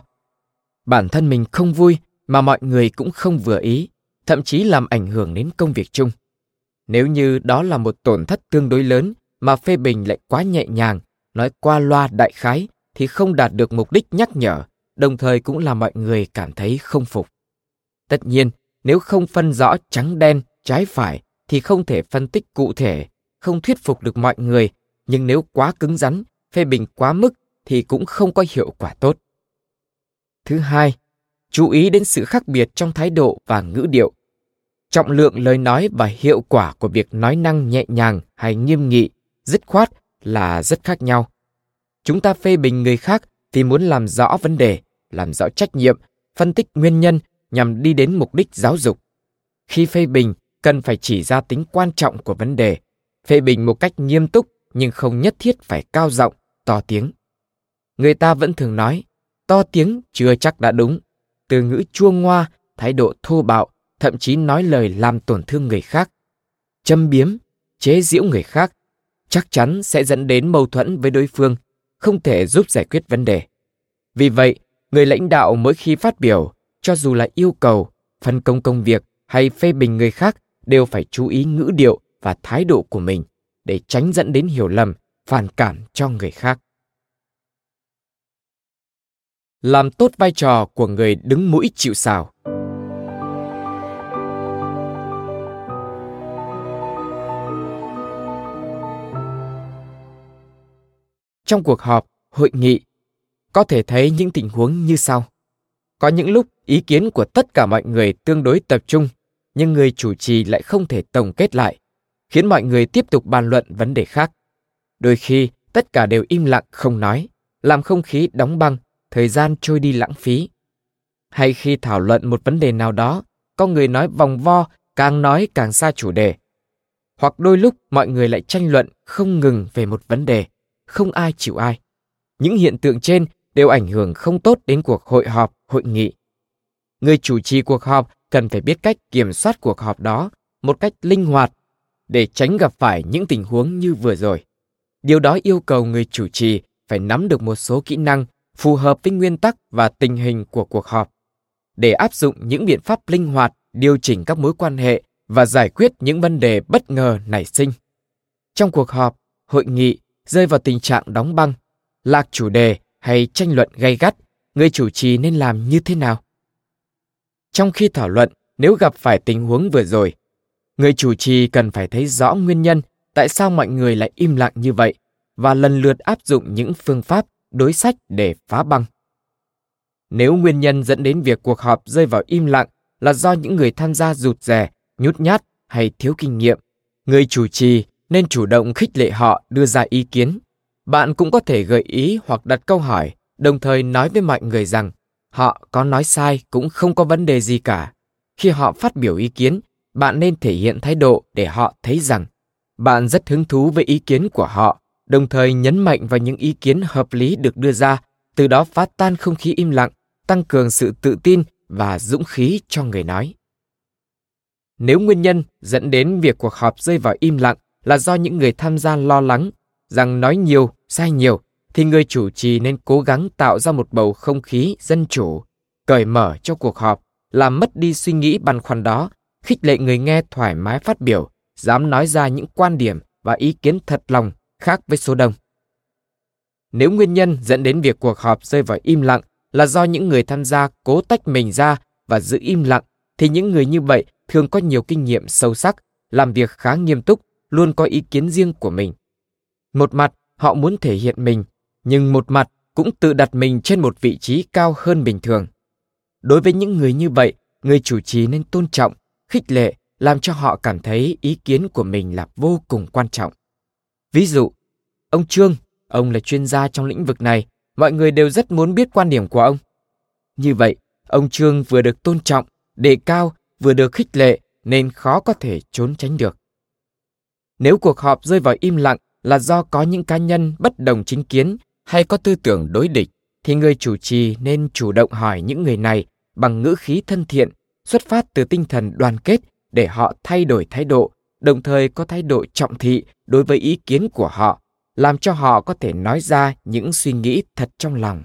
Bản thân mình không vui mà mọi người cũng không vừa ý, thậm chí làm ảnh hưởng đến công việc chung. Nếu như đó là một tổn thất tương đối lớn mà phê bình lại quá nhẹ nhàng, nói qua loa đại khái thì không đạt được mục đích nhắc nhở, đồng thời cũng làm mọi người cảm thấy không phục. Tất nhiên, nếu không phân rõ trắng đen, trái phải thì không thể phân tích cụ thể, không thuyết phục được mọi người, nhưng nếu quá cứng rắn, phê bình quá mức thì cũng không có hiệu quả tốt. Thứ hai, chú ý đến sự khác biệt trong thái độ và ngữ điệu. Trọng lượng lời nói và hiệu quả của việc nói năng nhẹ nhàng hay nghiêm nghị, dứt khoát là rất khác nhau. Chúng ta phê bình người khác vì muốn làm rõ vấn đề, làm rõ trách nhiệm, phân tích nguyên nhân nhằm đi đến mục đích giáo dục. Khi phê bình, cần phải chỉ ra tính quan trọng của vấn đề, phê bình một cách nghiêm túc nhưng không nhất thiết phải cao giọng, to tiếng. Người ta vẫn thường nói, to tiếng chưa chắc đã đúng, từ ngữ chua ngoa, thái độ thô bạo, thậm chí nói lời làm tổn thương người khác. Châm biếm, chế giễu người khác, chắc chắn sẽ dẫn đến mâu thuẫn với đối phương, không thể giúp giải quyết vấn đề. Vì vậy, người lãnh đạo mỗi khi phát biểu, cho dù là yêu cầu, phân công công việc hay phê bình người khác đều phải chú ý ngữ điệu và thái độ của mình để tránh dẫn đến hiểu lầm, phản cảm cho người khác. Làm tốt vai trò của người đứng mũi chịu sào. Trong cuộc họp, hội nghị, có thể thấy những tình huống như sau. Có những lúc ý kiến của tất cả mọi người tương đối tập trung nhưng người chủ trì lại không thể tổng kết lại, khiến mọi người tiếp tục bàn luận vấn đề khác. Đôi khi, tất cả đều im lặng không nói, làm không khí đóng băng, thời gian trôi đi lãng phí. Hay khi thảo luận một vấn đề nào đó, có người nói vòng vo, càng nói càng xa chủ đề. Hoặc đôi lúc mọi người lại tranh luận không ngừng về một vấn đề, không ai chịu ai. Những hiện tượng trên đều ảnh hưởng không tốt đến cuộc hội họp, hội nghị. Người chủ trì cuộc họp cần phải biết cách kiểm soát cuộc họp đó một cách linh hoạt để tránh gặp phải những tình huống như vừa rồi. Điều đó yêu cầu người chủ trì phải nắm được một số kỹ năng phù hợp với nguyên tắc và tình hình của cuộc họp để áp dụng những biện pháp linh hoạt điều chỉnh các mối quan hệ và giải quyết những vấn đề bất ngờ nảy sinh. Trong cuộc họp, hội nghị, rơi vào tình trạng đóng băng, lạc chủ đề hay tranh luận gay gắt, người chủ trì nên làm như thế nào? Trong khi thảo luận, nếu gặp phải tình huống vừa rồi, người chủ trì cần phải thấy rõ nguyên nhân tại sao mọi người lại im lặng như vậy và lần lượt áp dụng những phương pháp đối sách để phá băng. Nếu nguyên nhân dẫn đến việc cuộc họp rơi vào im lặng là do những người tham gia rụt rè, nhút nhát hay thiếu kinh nghiệm, người chủ trì nên chủ động khích lệ họ đưa ra ý kiến. Bạn cũng có thể gợi ý hoặc đặt câu hỏi, đồng thời nói với mọi người rằng họ có nói sai cũng không có vấn đề gì cả. Khi họ phát biểu ý kiến, bạn nên thể hiện thái độ để họ thấy rằng bạn rất hứng thú với ý kiến của họ, đồng thời nhấn mạnh vào những ý kiến hợp lý được đưa ra, từ đó phá tan không khí im lặng, tăng cường sự tự tin và dũng khí cho người nói. Nếu nguyên nhân dẫn đến việc cuộc họp rơi vào im lặng là do những người tham gia lo lắng rằng nói nhiều, sai nhiều, thì người chủ trì nên cố gắng tạo ra một bầu không khí dân chủ, cởi mở cho cuộc họp, làm mất đi suy nghĩ băn khoăn đó, khích lệ người nghe thoải mái phát biểu, dám nói ra những quan điểm và ý kiến thật lòng khác với số đông. Nếu nguyên nhân dẫn đến việc cuộc họp rơi vào im lặng là do những người tham gia cố tách mình ra và giữ im lặng, thì những người như vậy thường có nhiều kinh nghiệm sâu sắc, làm việc khá nghiêm túc, luôn có ý kiến riêng của mình. Một mặt, họ muốn thể hiện mình, nhưng một mặt cũng tự đặt mình trên một vị trí cao hơn bình thường. Đối với những người như vậy, người chủ trì nên tôn trọng, khích lệ, làm cho họ cảm thấy ý kiến của mình là vô cùng quan trọng. Ví dụ, ông Trương, ông là chuyên gia trong lĩnh vực này, mọi người đều rất muốn biết quan điểm của ông. Như vậy, ông Trương vừa được tôn trọng, đề cao, vừa được khích lệ nên khó có thể trốn tránh được. Nếu cuộc họp rơi vào im lặng là do có những cá nhân bất đồng chính kiến hay có tư tưởng đối địch, thì người chủ trì nên chủ động hỏi những người này bằng ngữ khí thân thiện, xuất phát từ tinh thần đoàn kết để họ thay đổi thái độ, đồng thời có thái độ trọng thị đối với ý kiến của họ, làm cho họ có thể nói ra những suy nghĩ thật trong lòng.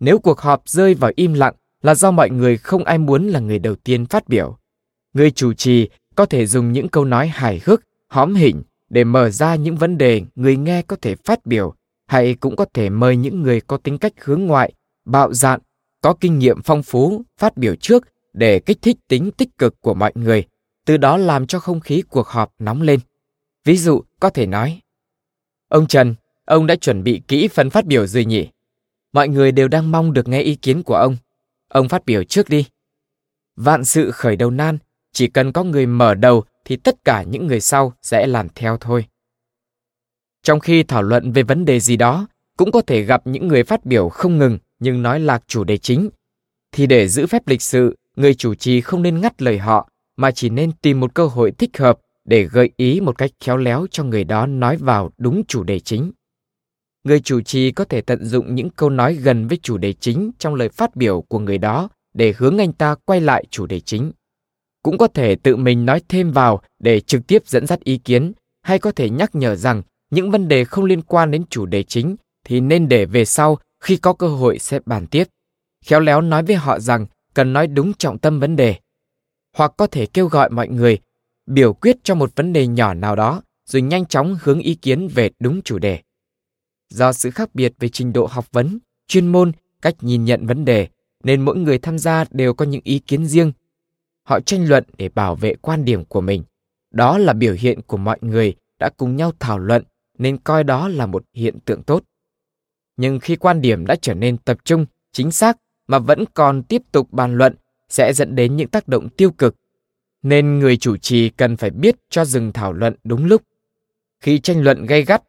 Nếu cuộc họp rơi vào im lặng là do mọi người không ai muốn là người đầu tiên phát biểu, người chủ trì có thể dùng những câu nói hài hước, hóm hỉnh để mở ra những vấn đề người nghe có thể phát biểu, hay cũng có thể mời những người có tính cách hướng ngoại, bạo dạn, có kinh nghiệm phong phú phát biểu trước để kích thích tính tích cực của mọi người, từ đó làm cho không khí cuộc họp nóng lên. Ví dụ, có thể nói, Ông Trần, ông đã chuẩn bị kỹ phần phát biểu rồi nhỉ? Mọi người đều đang mong được nghe ý kiến của ông. Ông phát biểu trước đi. Vạn sự khởi đầu nan, chỉ cần có người mở đầu thì tất cả những người sau sẽ làm theo thôi. Trong khi thảo luận về vấn đề gì đó, cũng có thể gặp những người phát biểu không ngừng nhưng nói lạc chủ đề chính. Thì để giữ phép lịch sự, người chủ trì không nên ngắt lời họ, mà chỉ nên tìm một cơ hội thích hợp để gợi ý một cách khéo léo cho người đó nói vào đúng chủ đề chính. Người chủ trì có thể tận dụng những câu nói gần với chủ đề chính trong lời phát biểu của người đó để hướng anh ta quay lại chủ đề chính cũng có thể tự mình nói thêm vào để trực tiếp dẫn dắt ý kiến hay có thể nhắc nhở rằng những vấn đề không liên quan đến chủ đề chính thì nên để về sau khi có cơ hội sẽ bàn tiếp. Khéo léo nói với họ rằng cần nói đúng trọng tâm vấn đề. Hoặc có thể kêu gọi mọi người biểu quyết cho một vấn đề nhỏ nào đó rồi nhanh chóng hướng ý kiến về đúng chủ đề. Do sự khác biệt về trình độ học vấn, chuyên môn, cách nhìn nhận vấn đề, nên mỗi người tham gia đều có những ý kiến riêng họ tranh luận để bảo vệ quan điểm của mình. Đó là biểu hiện của mọi người đã cùng nhau thảo luận nên coi đó là một hiện tượng tốt. Nhưng khi quan điểm đã trở nên tập trung, chính xác mà vẫn còn tiếp tục bàn luận sẽ dẫn đến những tác động tiêu cực. Nên người chủ trì cần phải biết cho dừng thảo luận đúng lúc. Khi tranh luận gay gắt,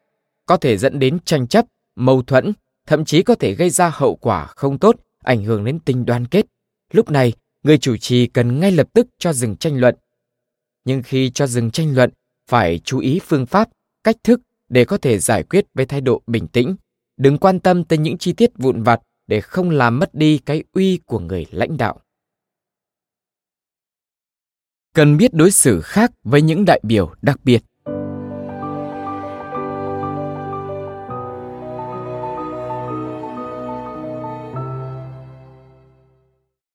có thể dẫn đến tranh chấp, mâu thuẫn, thậm chí có thể gây ra hậu quả không tốt, ảnh hưởng đến tình đoàn kết. Lúc này, người chủ trì cần ngay lập tức cho dừng tranh luận. Nhưng khi cho dừng tranh luận, phải chú ý phương pháp, cách thức để có thể giải quyết với thái độ bình tĩnh. Đừng quan tâm tới những chi tiết vụn vặt để không làm mất đi cái uy của người lãnh đạo. Cần biết đối xử khác với những đại biểu đặc biệt.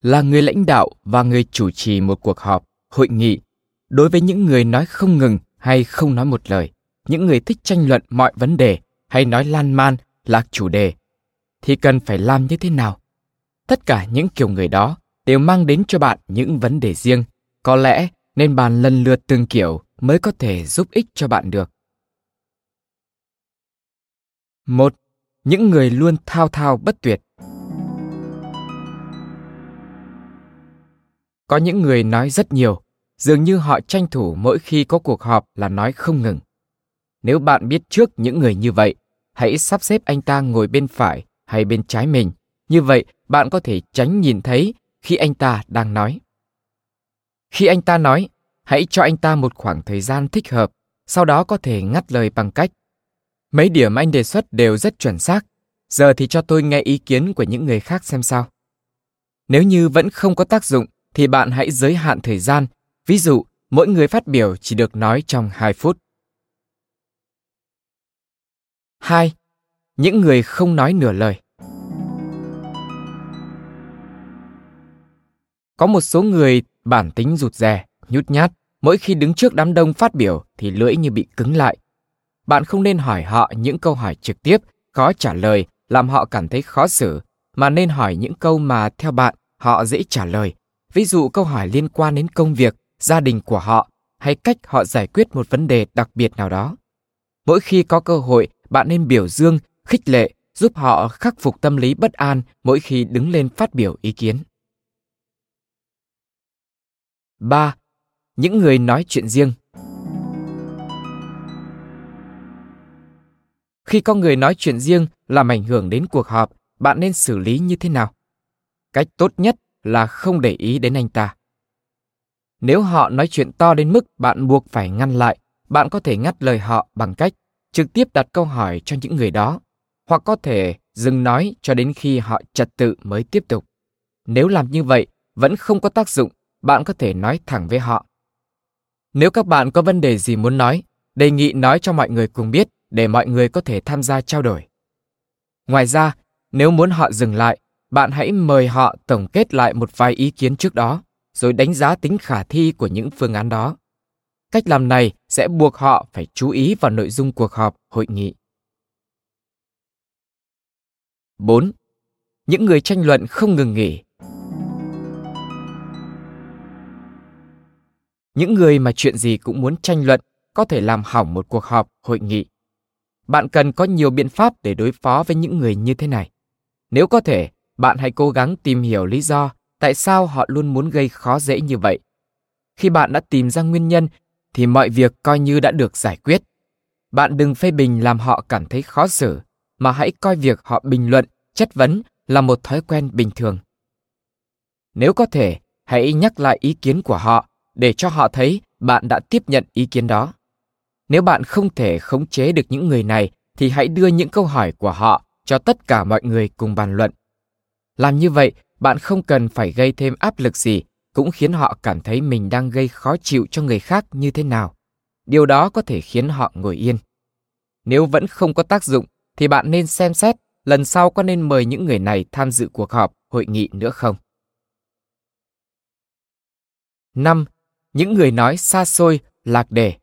là người lãnh đạo và người chủ trì một cuộc họp, hội nghị, đối với những người nói không ngừng hay không nói một lời, những người thích tranh luận mọi vấn đề hay nói lan man, lạc chủ đề, thì cần phải làm như thế nào? Tất cả những kiểu người đó đều mang đến cho bạn những vấn đề riêng. Có lẽ nên bàn lần lượt từng kiểu mới có thể giúp ích cho bạn được. Một, những người luôn thao thao bất tuyệt. Có những người nói rất nhiều, dường như họ tranh thủ mỗi khi có cuộc họp là nói không ngừng. Nếu bạn biết trước những người như vậy, hãy sắp xếp anh ta ngồi bên phải hay bên trái mình. Như vậy, bạn có thể tránh nhìn thấy khi anh ta đang nói. Khi anh ta nói, hãy cho anh ta một khoảng thời gian thích hợp, sau đó có thể ngắt lời bằng cách Mấy điểm anh đề xuất đều rất chuẩn xác, giờ thì cho tôi nghe ý kiến của những người khác xem sao. Nếu như vẫn không có tác dụng thì bạn hãy giới hạn thời gian, ví dụ mỗi người phát biểu chỉ được nói trong 2 phút. 2. Những người không nói nửa lời. Có một số người bản tính rụt rè, nhút nhát, mỗi khi đứng trước đám đông phát biểu thì lưỡi như bị cứng lại. Bạn không nên hỏi họ những câu hỏi trực tiếp, khó trả lời, làm họ cảm thấy khó xử, mà nên hỏi những câu mà theo bạn họ dễ trả lời. Ví dụ câu hỏi liên quan đến công việc, gia đình của họ hay cách họ giải quyết một vấn đề đặc biệt nào đó. Mỗi khi có cơ hội, bạn nên biểu dương, khích lệ, giúp họ khắc phục tâm lý bất an mỗi khi đứng lên phát biểu ý kiến. 3. Những người nói chuyện riêng Khi có người nói chuyện riêng làm ảnh hưởng đến cuộc họp, bạn nên xử lý như thế nào? Cách tốt nhất là không để ý đến anh ta. Nếu họ nói chuyện to đến mức bạn buộc phải ngăn lại, bạn có thể ngắt lời họ bằng cách trực tiếp đặt câu hỏi cho những người đó, hoặc có thể dừng nói cho đến khi họ trật tự mới tiếp tục. Nếu làm như vậy vẫn không có tác dụng, bạn có thể nói thẳng với họ. Nếu các bạn có vấn đề gì muốn nói, đề nghị nói cho mọi người cùng biết để mọi người có thể tham gia trao đổi. Ngoài ra, nếu muốn họ dừng lại, bạn hãy mời họ tổng kết lại một vài ý kiến trước đó, rồi đánh giá tính khả thi của những phương án đó. Cách làm này sẽ buộc họ phải chú ý vào nội dung cuộc họp, hội nghị. 4. Những người tranh luận không ngừng nghỉ. Những người mà chuyện gì cũng muốn tranh luận có thể làm hỏng một cuộc họp, hội nghị. Bạn cần có nhiều biện pháp để đối phó với những người như thế này. Nếu có thể, bạn hãy cố gắng tìm hiểu lý do tại sao họ luôn muốn gây khó dễ như vậy. Khi bạn đã tìm ra nguyên nhân thì mọi việc coi như đã được giải quyết. Bạn đừng phê bình làm họ cảm thấy khó xử, mà hãy coi việc họ bình luận, chất vấn là một thói quen bình thường. Nếu có thể, hãy nhắc lại ý kiến của họ để cho họ thấy bạn đã tiếp nhận ý kiến đó. Nếu bạn không thể khống chế được những người này thì hãy đưa những câu hỏi của họ cho tất cả mọi người cùng bàn luận. Làm như vậy, bạn không cần phải gây thêm áp lực gì, cũng khiến họ cảm thấy mình đang gây khó chịu cho người khác như thế nào. Điều đó có thể khiến họ ngồi yên. Nếu vẫn không có tác dụng, thì bạn nên xem xét lần sau có nên mời những người này tham dự cuộc họp, hội nghị nữa không. 5. Những người nói xa xôi, lạc đề.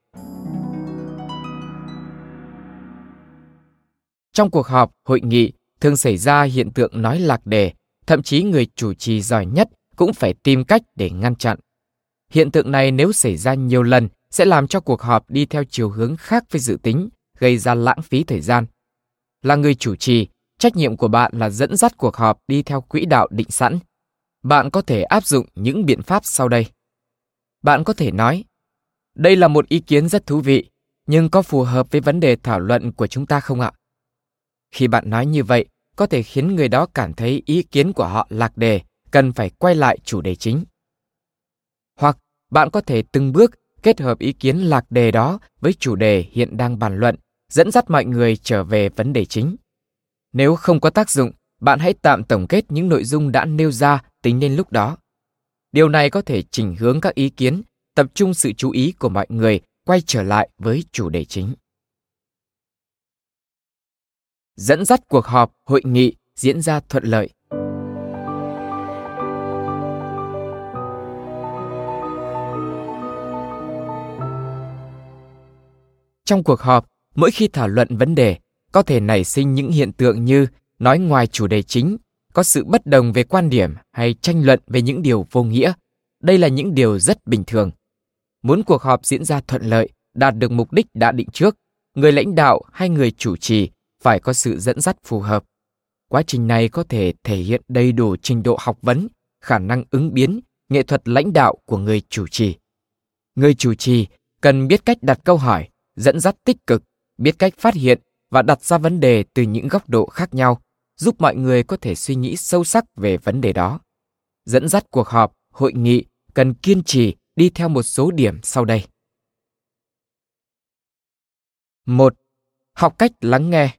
Trong cuộc họp, hội nghị, thường xảy ra hiện tượng nói lạc đề, thậm chí người chủ trì giỏi nhất cũng phải tìm cách để ngăn chặn. Hiện tượng này nếu xảy ra nhiều lần sẽ làm cho cuộc họp đi theo chiều hướng khác với dự tính, gây ra lãng phí thời gian. Là người chủ trì, trách nhiệm của bạn là dẫn dắt cuộc họp đi theo quỹ đạo định sẵn. Bạn có thể áp dụng những biện pháp sau đây. Bạn có thể nói, đây là một ý kiến rất thú vị, nhưng có phù hợp với vấn đề thảo luận của chúng ta không ạ? Khi bạn nói như vậy, có thể khiến người đó cảm thấy ý kiến của họ lạc đề, cần phải quay lại chủ đề chính. Hoặc bạn có thể từng bước kết hợp ý kiến lạc đề đó với chủ đề hiện đang bàn luận, dẫn dắt mọi người trở về vấn đề chính. Nếu không có tác dụng, bạn hãy tạm tổng kết những nội dung đã nêu ra tính đến lúc đó. Điều này có thể chỉnh hướng các ý kiến, tập trung sự chú ý của mọi người quay trở lại với chủ đề chính. Dẫn dắt cuộc họp, hội nghị diễn ra thuận lợi. Trong cuộc họp, mỗi khi thảo luận vấn đề, có thể nảy sinh những hiện tượng như nói ngoài chủ đề chính, có sự bất đồng về quan điểm hay tranh luận về những điều vô nghĩa. Đây là những điều rất bình thường. Muốn cuộc họp diễn ra thuận lợi, đạt được mục đích đã định trước, người lãnh đạo hay người chủ trì phải có sự dẫn dắt phù hợp. Quá trình này có thể thể hiện đầy đủ trình độ học vấn, khả năng ứng biến, nghệ thuật lãnh đạo của người chủ trì. Người chủ trì cần biết cách đặt câu hỏi, dẫn dắt tích cực, biết cách phát hiện và đặt ra vấn đề từ những góc độ khác nhau, giúp mọi người có thể suy nghĩ sâu sắc về vấn đề đó. Dẫn dắt cuộc họp, hội nghị cần kiên trì đi theo một số điểm sau đây. 1. Học cách lắng nghe.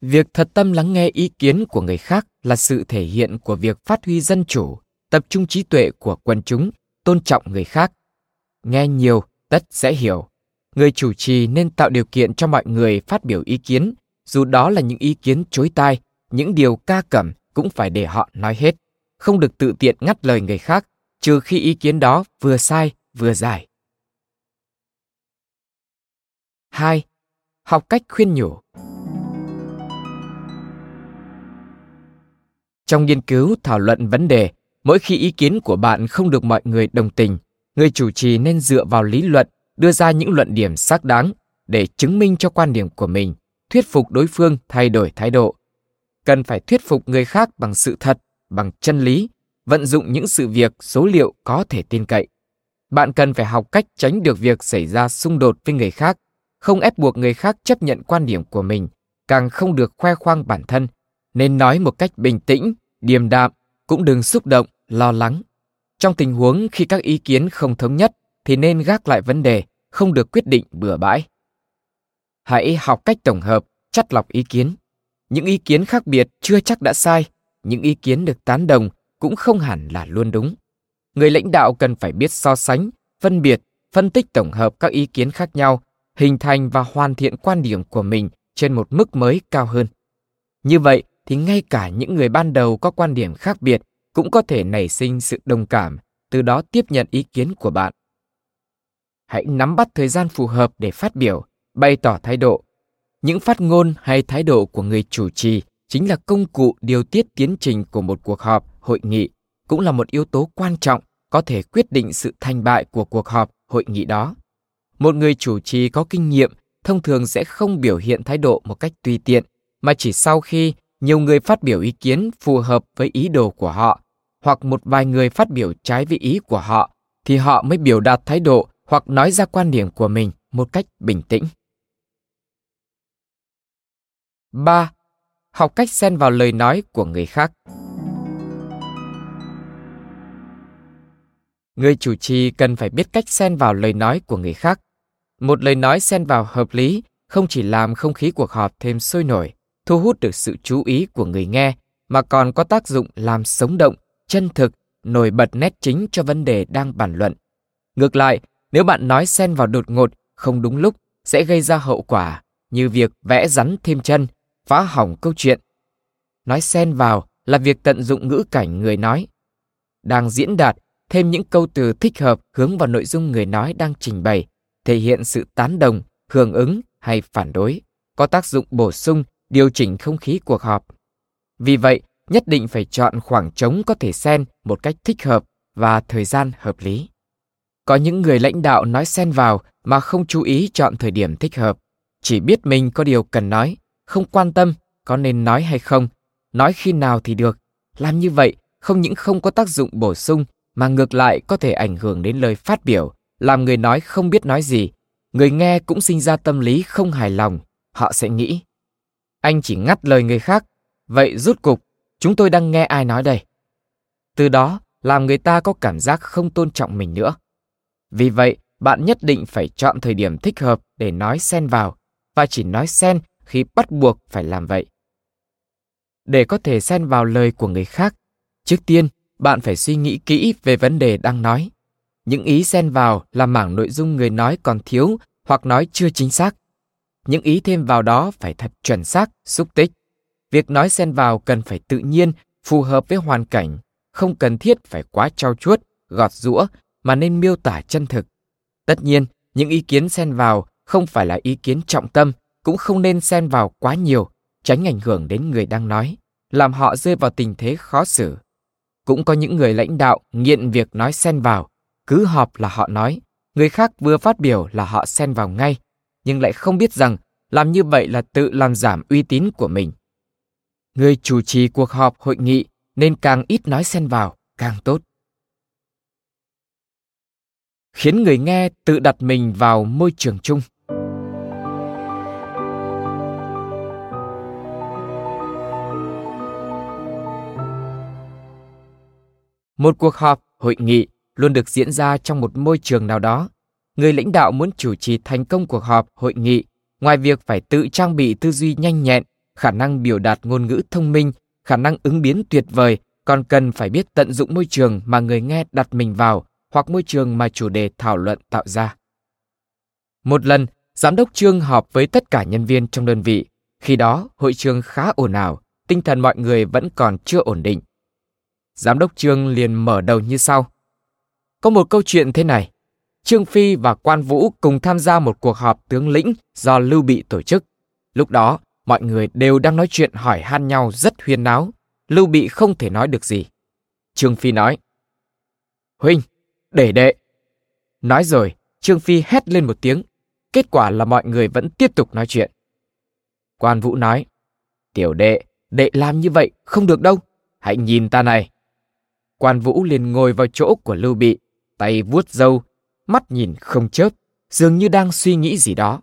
Việc thật tâm lắng nghe ý kiến của người khác là sự thể hiện của việc phát huy dân chủ, tập trung trí tuệ của quần chúng, tôn trọng người khác. Nghe nhiều, tất sẽ hiểu. Người chủ trì nên tạo điều kiện cho mọi người phát biểu ý kiến, dù đó là những ý kiến chối tai, những điều ca cẩm cũng phải để họ nói hết, không được tự tiện ngắt lời người khác, trừ khi ý kiến đó vừa sai vừa dài. 2. Học cách khuyên nhủ. Trong nghiên cứu thảo luận vấn đề, mỗi khi ý kiến của bạn không được mọi người đồng tình, người chủ trì nên dựa vào lý luận đưa ra những luận điểm xác đáng để chứng minh cho quan điểm của mình, thuyết phục đối phương thay đổi thái độ. Cần phải thuyết phục người khác bằng sự thật, bằng chân lý, vận dụng những sự việc, số liệu có thể tin cậy. Bạn cần phải học cách tránh được việc xảy ra xung đột với người khác, không ép buộc người khác chấp nhận quan điểm của mình, càng không được khoe khoang bản thân, nên nói một cách bình tĩnh, điềm đạm, cũng đừng xúc động, lo lắng. Trong tình huống khi các ý kiến không thống nhất thì nên gác lại vấn đề, không được quyết định bừa bãi. Hãy học cách tổng hợp, chắt lọc ý kiến. Những ý kiến khác biệt chưa chắc đã sai, những ý kiến được tán đồng cũng không hẳn là luôn đúng. Người lãnh đạo cần phải biết so sánh, phân biệt, phân tích tổng hợp các ý kiến khác nhau, hình thành và hoàn thiện quan điểm của mình trên một mức mới cao hơn. Như vậy thì ngay cả những người ban đầu có quan điểm khác biệt cũng có thể nảy sinh sự đồng cảm, từ đó tiếp nhận ý kiến của bạn. Hãy nắm bắt thời gian phù hợp để phát biểu, bày tỏ thái độ. Những phát ngôn hay thái độ của người chủ trì chính là công cụ điều tiết tiến trình của một cuộc họp, hội nghị, cũng là một yếu tố quan trọng có thể quyết định sự thành bại của cuộc họp, hội nghị đó. Một người chủ trì có kinh nghiệm thông thường sẽ không biểu hiện thái độ một cách tùy tiện, mà chỉ sau khi nhiều người phát biểu ý kiến phù hợp với ý đồ của họ, hoặc một vài người phát biểu trái với ý của họ, thì họ mới biểu đạt thái độ hoặc nói ra quan điểm của mình một cách bình tĩnh. 3. Học cách xen vào lời nói của người khác. Người chủ trì cần phải biết cách xen vào lời nói của người khác. Một lời nói xen vào hợp lý không chỉ làm không khí cuộc họp thêm sôi nổi, thu hút được sự chú ý của người nghe, mà còn có tác dụng làm sống động, chân thực, nổi bật nét chính cho vấn đề đang bàn luận. Ngược lại, nếu bạn nói xen vào đột ngột, không đúng lúc, sẽ gây ra hậu quả như việc vẽ rắn thêm chân, phá hỏng câu chuyện. Nói xen vào là việc tận dụng ngữ cảnh người nói. Đang diễn đạt, thêm những câu từ thích hợp hướng vào nội dung người nói đang trình bày, thể hiện sự tán đồng, hưởng ứng hay phản đối, có tác dụng bổ sung, điều chỉnh không khí cuộc họp. Vì vậy, nhất định phải chọn khoảng trống có thể xen một cách thích hợp và thời gian hợp lý. Có những người lãnh đạo nói xen vào mà không chú ý chọn thời điểm thích hợp, chỉ biết mình có điều cần nói, không quan tâm có nên nói hay không, nói khi nào thì được. Làm như vậy không những không có tác dụng bổ sung mà ngược lại có thể ảnh hưởng đến lời phát biểu, làm người nói không biết nói gì. Người nghe cũng sinh ra tâm lý không hài lòng, họ sẽ nghĩ. Anh chỉ ngắt lời người khác, vậy rút cục, chúng tôi đang nghe ai nói đây? Từ đó, làm người ta có cảm giác không tôn trọng mình nữa. Vì vậy, bạn nhất định phải chọn thời điểm thích hợp để nói xen vào và chỉ nói xen khi bắt buộc phải làm vậy. Để có thể xen vào lời của người khác, trước tiên bạn phải suy nghĩ kỹ về vấn đề đang nói. Những ý xen vào là mảng nội dung người nói còn thiếu hoặc nói chưa chính xác. Những ý thêm vào đó phải thật chuẩn xác, xúc tích. Việc nói xen vào cần phải tự nhiên, phù hợp với hoàn cảnh, không cần thiết phải quá trau chuốt, gọt rũa mà nên miêu tả chân thực. Tất nhiên, những ý kiến xen vào không phải là ý kiến trọng tâm, cũng không nên xen vào quá nhiều, tránh ảnh hưởng đến người đang nói, làm họ rơi vào tình thế khó xử. Cũng có những người lãnh đạo nghiện việc nói xen vào, cứ họp là họ nói, người khác vừa phát biểu là họ xen vào ngay, nhưng lại không biết rằng làm như vậy là tự làm giảm uy tín của mình. Người chủ trì cuộc họp hội nghị nên càng ít nói xen vào, càng tốt. Khiến người nghe tự đặt mình vào môi trường chung. Một cuộc họp, hội nghị luôn được diễn ra trong một môi trường nào đó. Người lãnh đạo muốn chủ trì thành công cuộc họp, hội nghị, ngoài việc phải tự trang bị tư duy nhanh nhẹn, khả năng biểu đạt ngôn ngữ thông minh, khả năng ứng biến tuyệt vời, còn cần phải biết tận dụng môi trường mà người nghe đặt mình vào hoặc môi trường mà chủ đề thảo luận tạo ra. Một lần, giám đốc Trương họp với tất cả nhân viên trong đơn vị. Khi đó, hội trường khá ồn ào, tinh thần mọi người vẫn còn chưa ổn định. Giám đốc Trương liền mở đầu như sau. Có một câu chuyện thế này. Trương Phi và Quan Vũ cùng tham gia một cuộc họp tướng lĩnh do Lưu Bị tổ chức. Lúc đó, mọi người đều đang nói chuyện hỏi han nhau rất huyên náo. Lưu Bị không thể nói được gì. Trương Phi nói. Huynh, để đệ. Nói rồi, Trương Phi hét lên một tiếng. Kết quả là mọi người vẫn tiếp tục nói chuyện. Quan Vũ nói. Tiểu đệ, đệ làm như vậy không được đâu. Hãy nhìn ta này. Quan Vũ liền ngồi vào chỗ của Lưu Bị, tay vuốt râu, mắt nhìn không chớp, dường như đang suy nghĩ gì đó.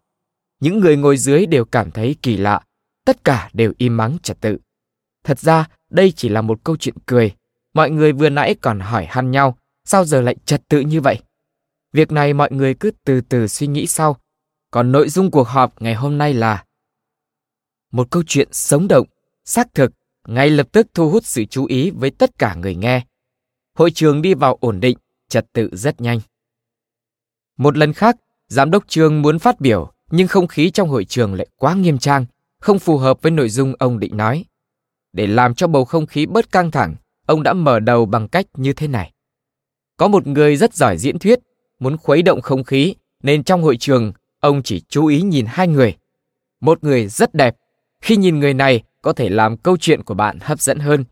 Những người ngồi dưới đều cảm thấy kỳ lạ, tất cả đều im mắng trật tự. Thật ra, đây chỉ là một câu chuyện cười. Mọi người vừa nãy còn hỏi han nhau, sao giờ lại trật tự như vậy? Việc này mọi người cứ từ từ suy nghĩ sau. Còn nội dung cuộc họp ngày hôm nay là một câu chuyện sống động, xác thực, ngay lập tức thu hút sự chú ý với tất cả người nghe hội trường đi vào ổn định, trật tự rất nhanh. Một lần khác, giám đốc trường muốn phát biểu, nhưng không khí trong hội trường lại quá nghiêm trang, không phù hợp với nội dung ông định nói. Để làm cho bầu không khí bớt căng thẳng, ông đã mở đầu bằng cách như thế này. Có một người rất giỏi diễn thuyết, muốn khuấy động không khí, nên trong hội trường, ông chỉ chú ý nhìn hai người. Một người rất đẹp, khi nhìn người này có thể làm câu chuyện của bạn hấp dẫn hơn.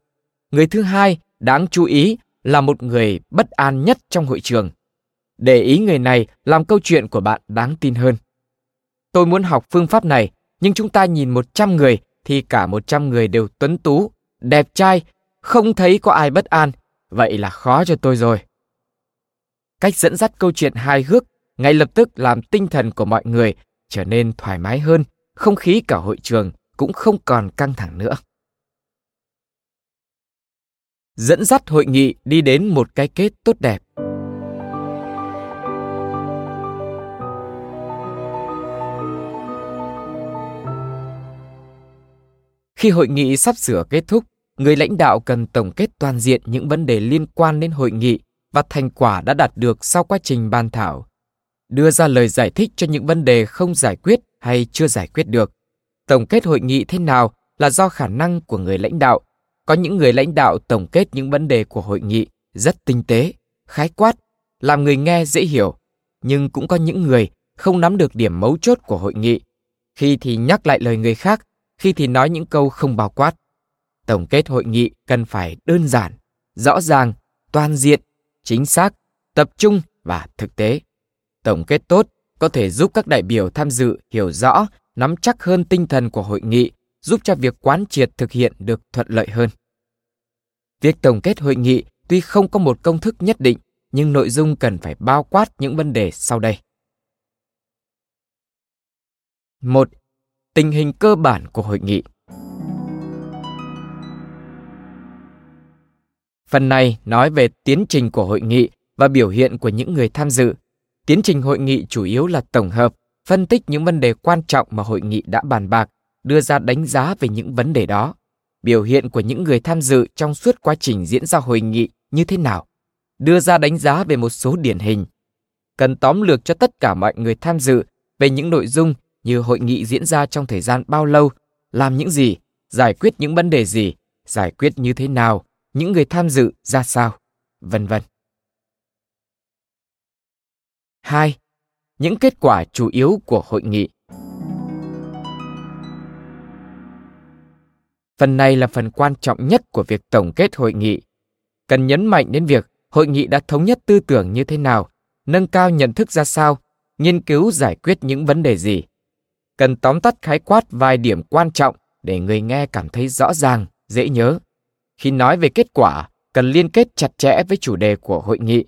Người thứ hai đáng chú ý là một người bất an nhất trong hội trường. Để ý người này làm câu chuyện của bạn đáng tin hơn. Tôi muốn học phương pháp này, nhưng chúng ta nhìn 100 người thì cả 100 người đều tuấn tú, đẹp trai, không thấy có ai bất an. Vậy là khó cho tôi rồi. Cách dẫn dắt câu chuyện hài hước ngay lập tức làm tinh thần của mọi người trở nên thoải mái hơn, không khí cả hội trường cũng không còn căng thẳng nữa. dẫn dắt hội nghị đi đến một cái kết tốt đẹp. Khi hội nghị sắp sửa kết thúc, người lãnh đạo cần tổng kết toàn diện những vấn đề liên quan đến hội nghị và thành quả đã đạt được sau quá trình bàn thảo. Đưa ra lời giải thích cho những vấn đề không giải quyết hay chưa giải quyết được. Tổng kết hội nghị thế nào là do khả năng của người lãnh đạo có những người lãnh đạo tổng kết những vấn đề của hội nghị rất tinh tế, khái quát, làm người nghe dễ hiểu, nhưng cũng có những người không nắm được điểm mấu chốt của hội nghị, khi thì nhắc lại lời người khác, khi thì nói những câu không bao quát. Tổng kết hội nghị cần phải đơn giản, rõ ràng, toàn diện, chính xác, tập trung và thực tế. Tổng kết tốt có thể giúp các đại biểu tham dự hiểu rõ, nắm chắc hơn tinh thần của hội nghị giúp cho việc quán triệt thực hiện được thuận lợi hơn. Việc tổng kết hội nghị tuy không có một công thức nhất định, nhưng nội dung cần phải bao quát những vấn đề sau đây. một Tình hình cơ bản của hội nghị Phần này nói về tiến trình của hội nghị và biểu hiện của những người tham dự. Tiến trình hội nghị chủ yếu là tổng hợp, phân tích những vấn đề quan trọng mà hội nghị đã bàn bạc đưa ra đánh giá về những vấn đề đó, biểu hiện của những người tham dự trong suốt quá trình diễn ra hội nghị như thế nào, đưa ra đánh giá về một số điển hình. Cần tóm lược cho tất cả mọi người tham dự về những nội dung như hội nghị diễn ra trong thời gian bao lâu, làm những gì, giải quyết những vấn đề gì, giải quyết như thế nào, những người tham dự ra sao, vân vân. 2. những kết quả chủ yếu của hội nghị. Phần này là phần quan trọng nhất của việc tổng kết hội nghị. Cần nhấn mạnh đến việc hội nghị đã thống nhất tư tưởng như thế nào, nâng cao nhận thức ra sao, nghiên cứu giải quyết những vấn đề gì. Cần tóm tắt khái quát vài điểm quan trọng để người nghe cảm thấy rõ ràng, dễ nhớ. Khi nói về kết quả, cần liên kết chặt chẽ với chủ đề của hội nghị.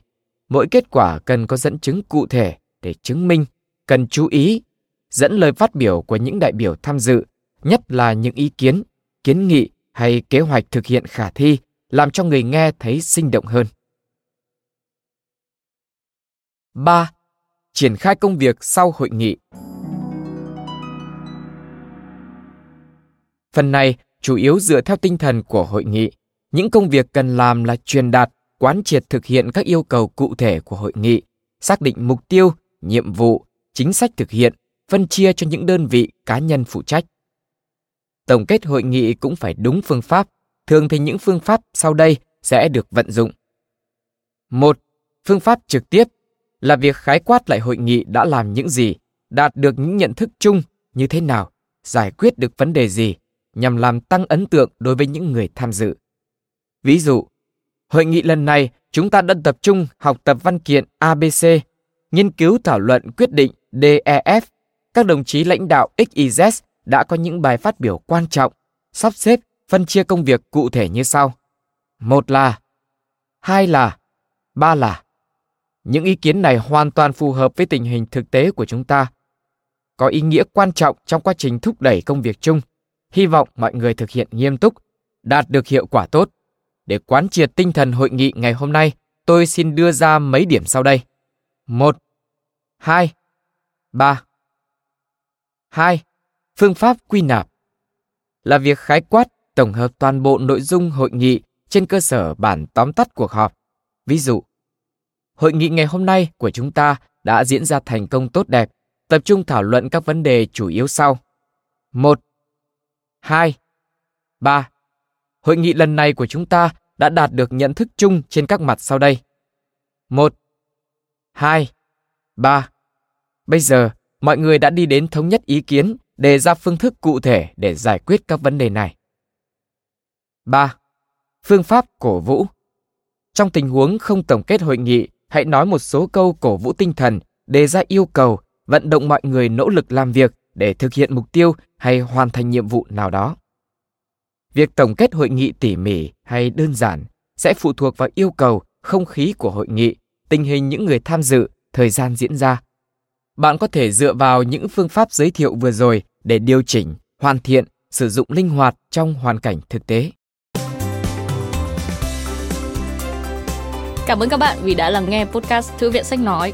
Mỗi kết quả cần có dẫn chứng cụ thể để chứng minh, cần chú ý, dẫn lời phát biểu của những đại biểu tham dự, nhất là những ý kiến, kiến nghị hay kế hoạch thực hiện khả thi, làm cho người nghe thấy sinh động hơn. 3. Triển khai công việc sau hội nghị. Phần này chủ yếu dựa theo tinh thần của hội nghị. Những công việc cần làm là truyền đạt, quán triệt thực hiện các yêu cầu cụ thể của hội nghị, xác định mục tiêu, nhiệm vụ, chính sách thực hiện, phân chia cho những đơn vị cá nhân phụ trách. Tổng kết hội nghị cũng phải đúng phương pháp, thường thì những phương pháp sau đây sẽ được vận dụng. Một, phương pháp trực tiếp là việc khái quát lại hội nghị đã làm những gì, đạt được những nhận thức chung như thế nào, giải quyết được vấn đề gì, nhằm làm tăng ấn tượng đối với những người tham dự. Ví dụ, hội nghị lần này chúng ta đã tập trung học tập văn kiện ABC, nghiên cứu thảo luận quyết định DEF. Các đồng chí lãnh đạo XYZ đã có những bài phát biểu quan trọng, sắp xếp, phân chia công việc cụ thể như sau. Một là, hai là, ba là. Những ý kiến này hoàn toàn phù hợp với tình hình thực tế của chúng ta, có ý nghĩa quan trọng trong quá trình thúc đẩy công việc chung. Hy vọng mọi người thực hiện nghiêm túc, đạt được hiệu quả tốt. Để quán triệt tinh thần hội nghị ngày hôm nay, tôi xin đưa ra mấy điểm sau đây. 1. 2. 3. 2. Phương pháp quy nạp là việc khái quát tổng hợp toàn bộ nội dung hội nghị trên cơ sở bản tóm tắt cuộc họp. Ví dụ, hội nghị ngày hôm nay của chúng ta đã diễn ra thành công tốt đẹp, tập trung thảo luận các vấn đề chủ yếu sau. 1. 2. 3. Hội nghị lần này của chúng ta đã đạt được nhận thức chung trên các mặt sau đây. 1. 2. 3. Bây giờ, mọi người đã đi đến thống nhất ý kiến, đề ra phương thức cụ thể để giải quyết các vấn đề này. 3. Phương pháp cổ vũ Trong tình huống không tổng kết hội nghị, hãy nói một số câu cổ vũ tinh thần, đề ra yêu cầu, vận động mọi người nỗ lực làm việc để thực hiện mục tiêu hay hoàn thành nhiệm vụ nào đó. Việc tổng kết hội nghị tỉ mỉ hay đơn giản sẽ phụ thuộc vào yêu cầu, không khí của hội nghị, tình hình những người tham dự, thời gian diễn ra. Bạn có thể dựa vào những phương pháp giới thiệu vừa rồi để điều chỉnh, hoàn thiện, sử dụng linh hoạt trong hoàn cảnh thực tế. Cảm ơn các bạn vì đã lắng nghe podcast Thư viện Sách Nói.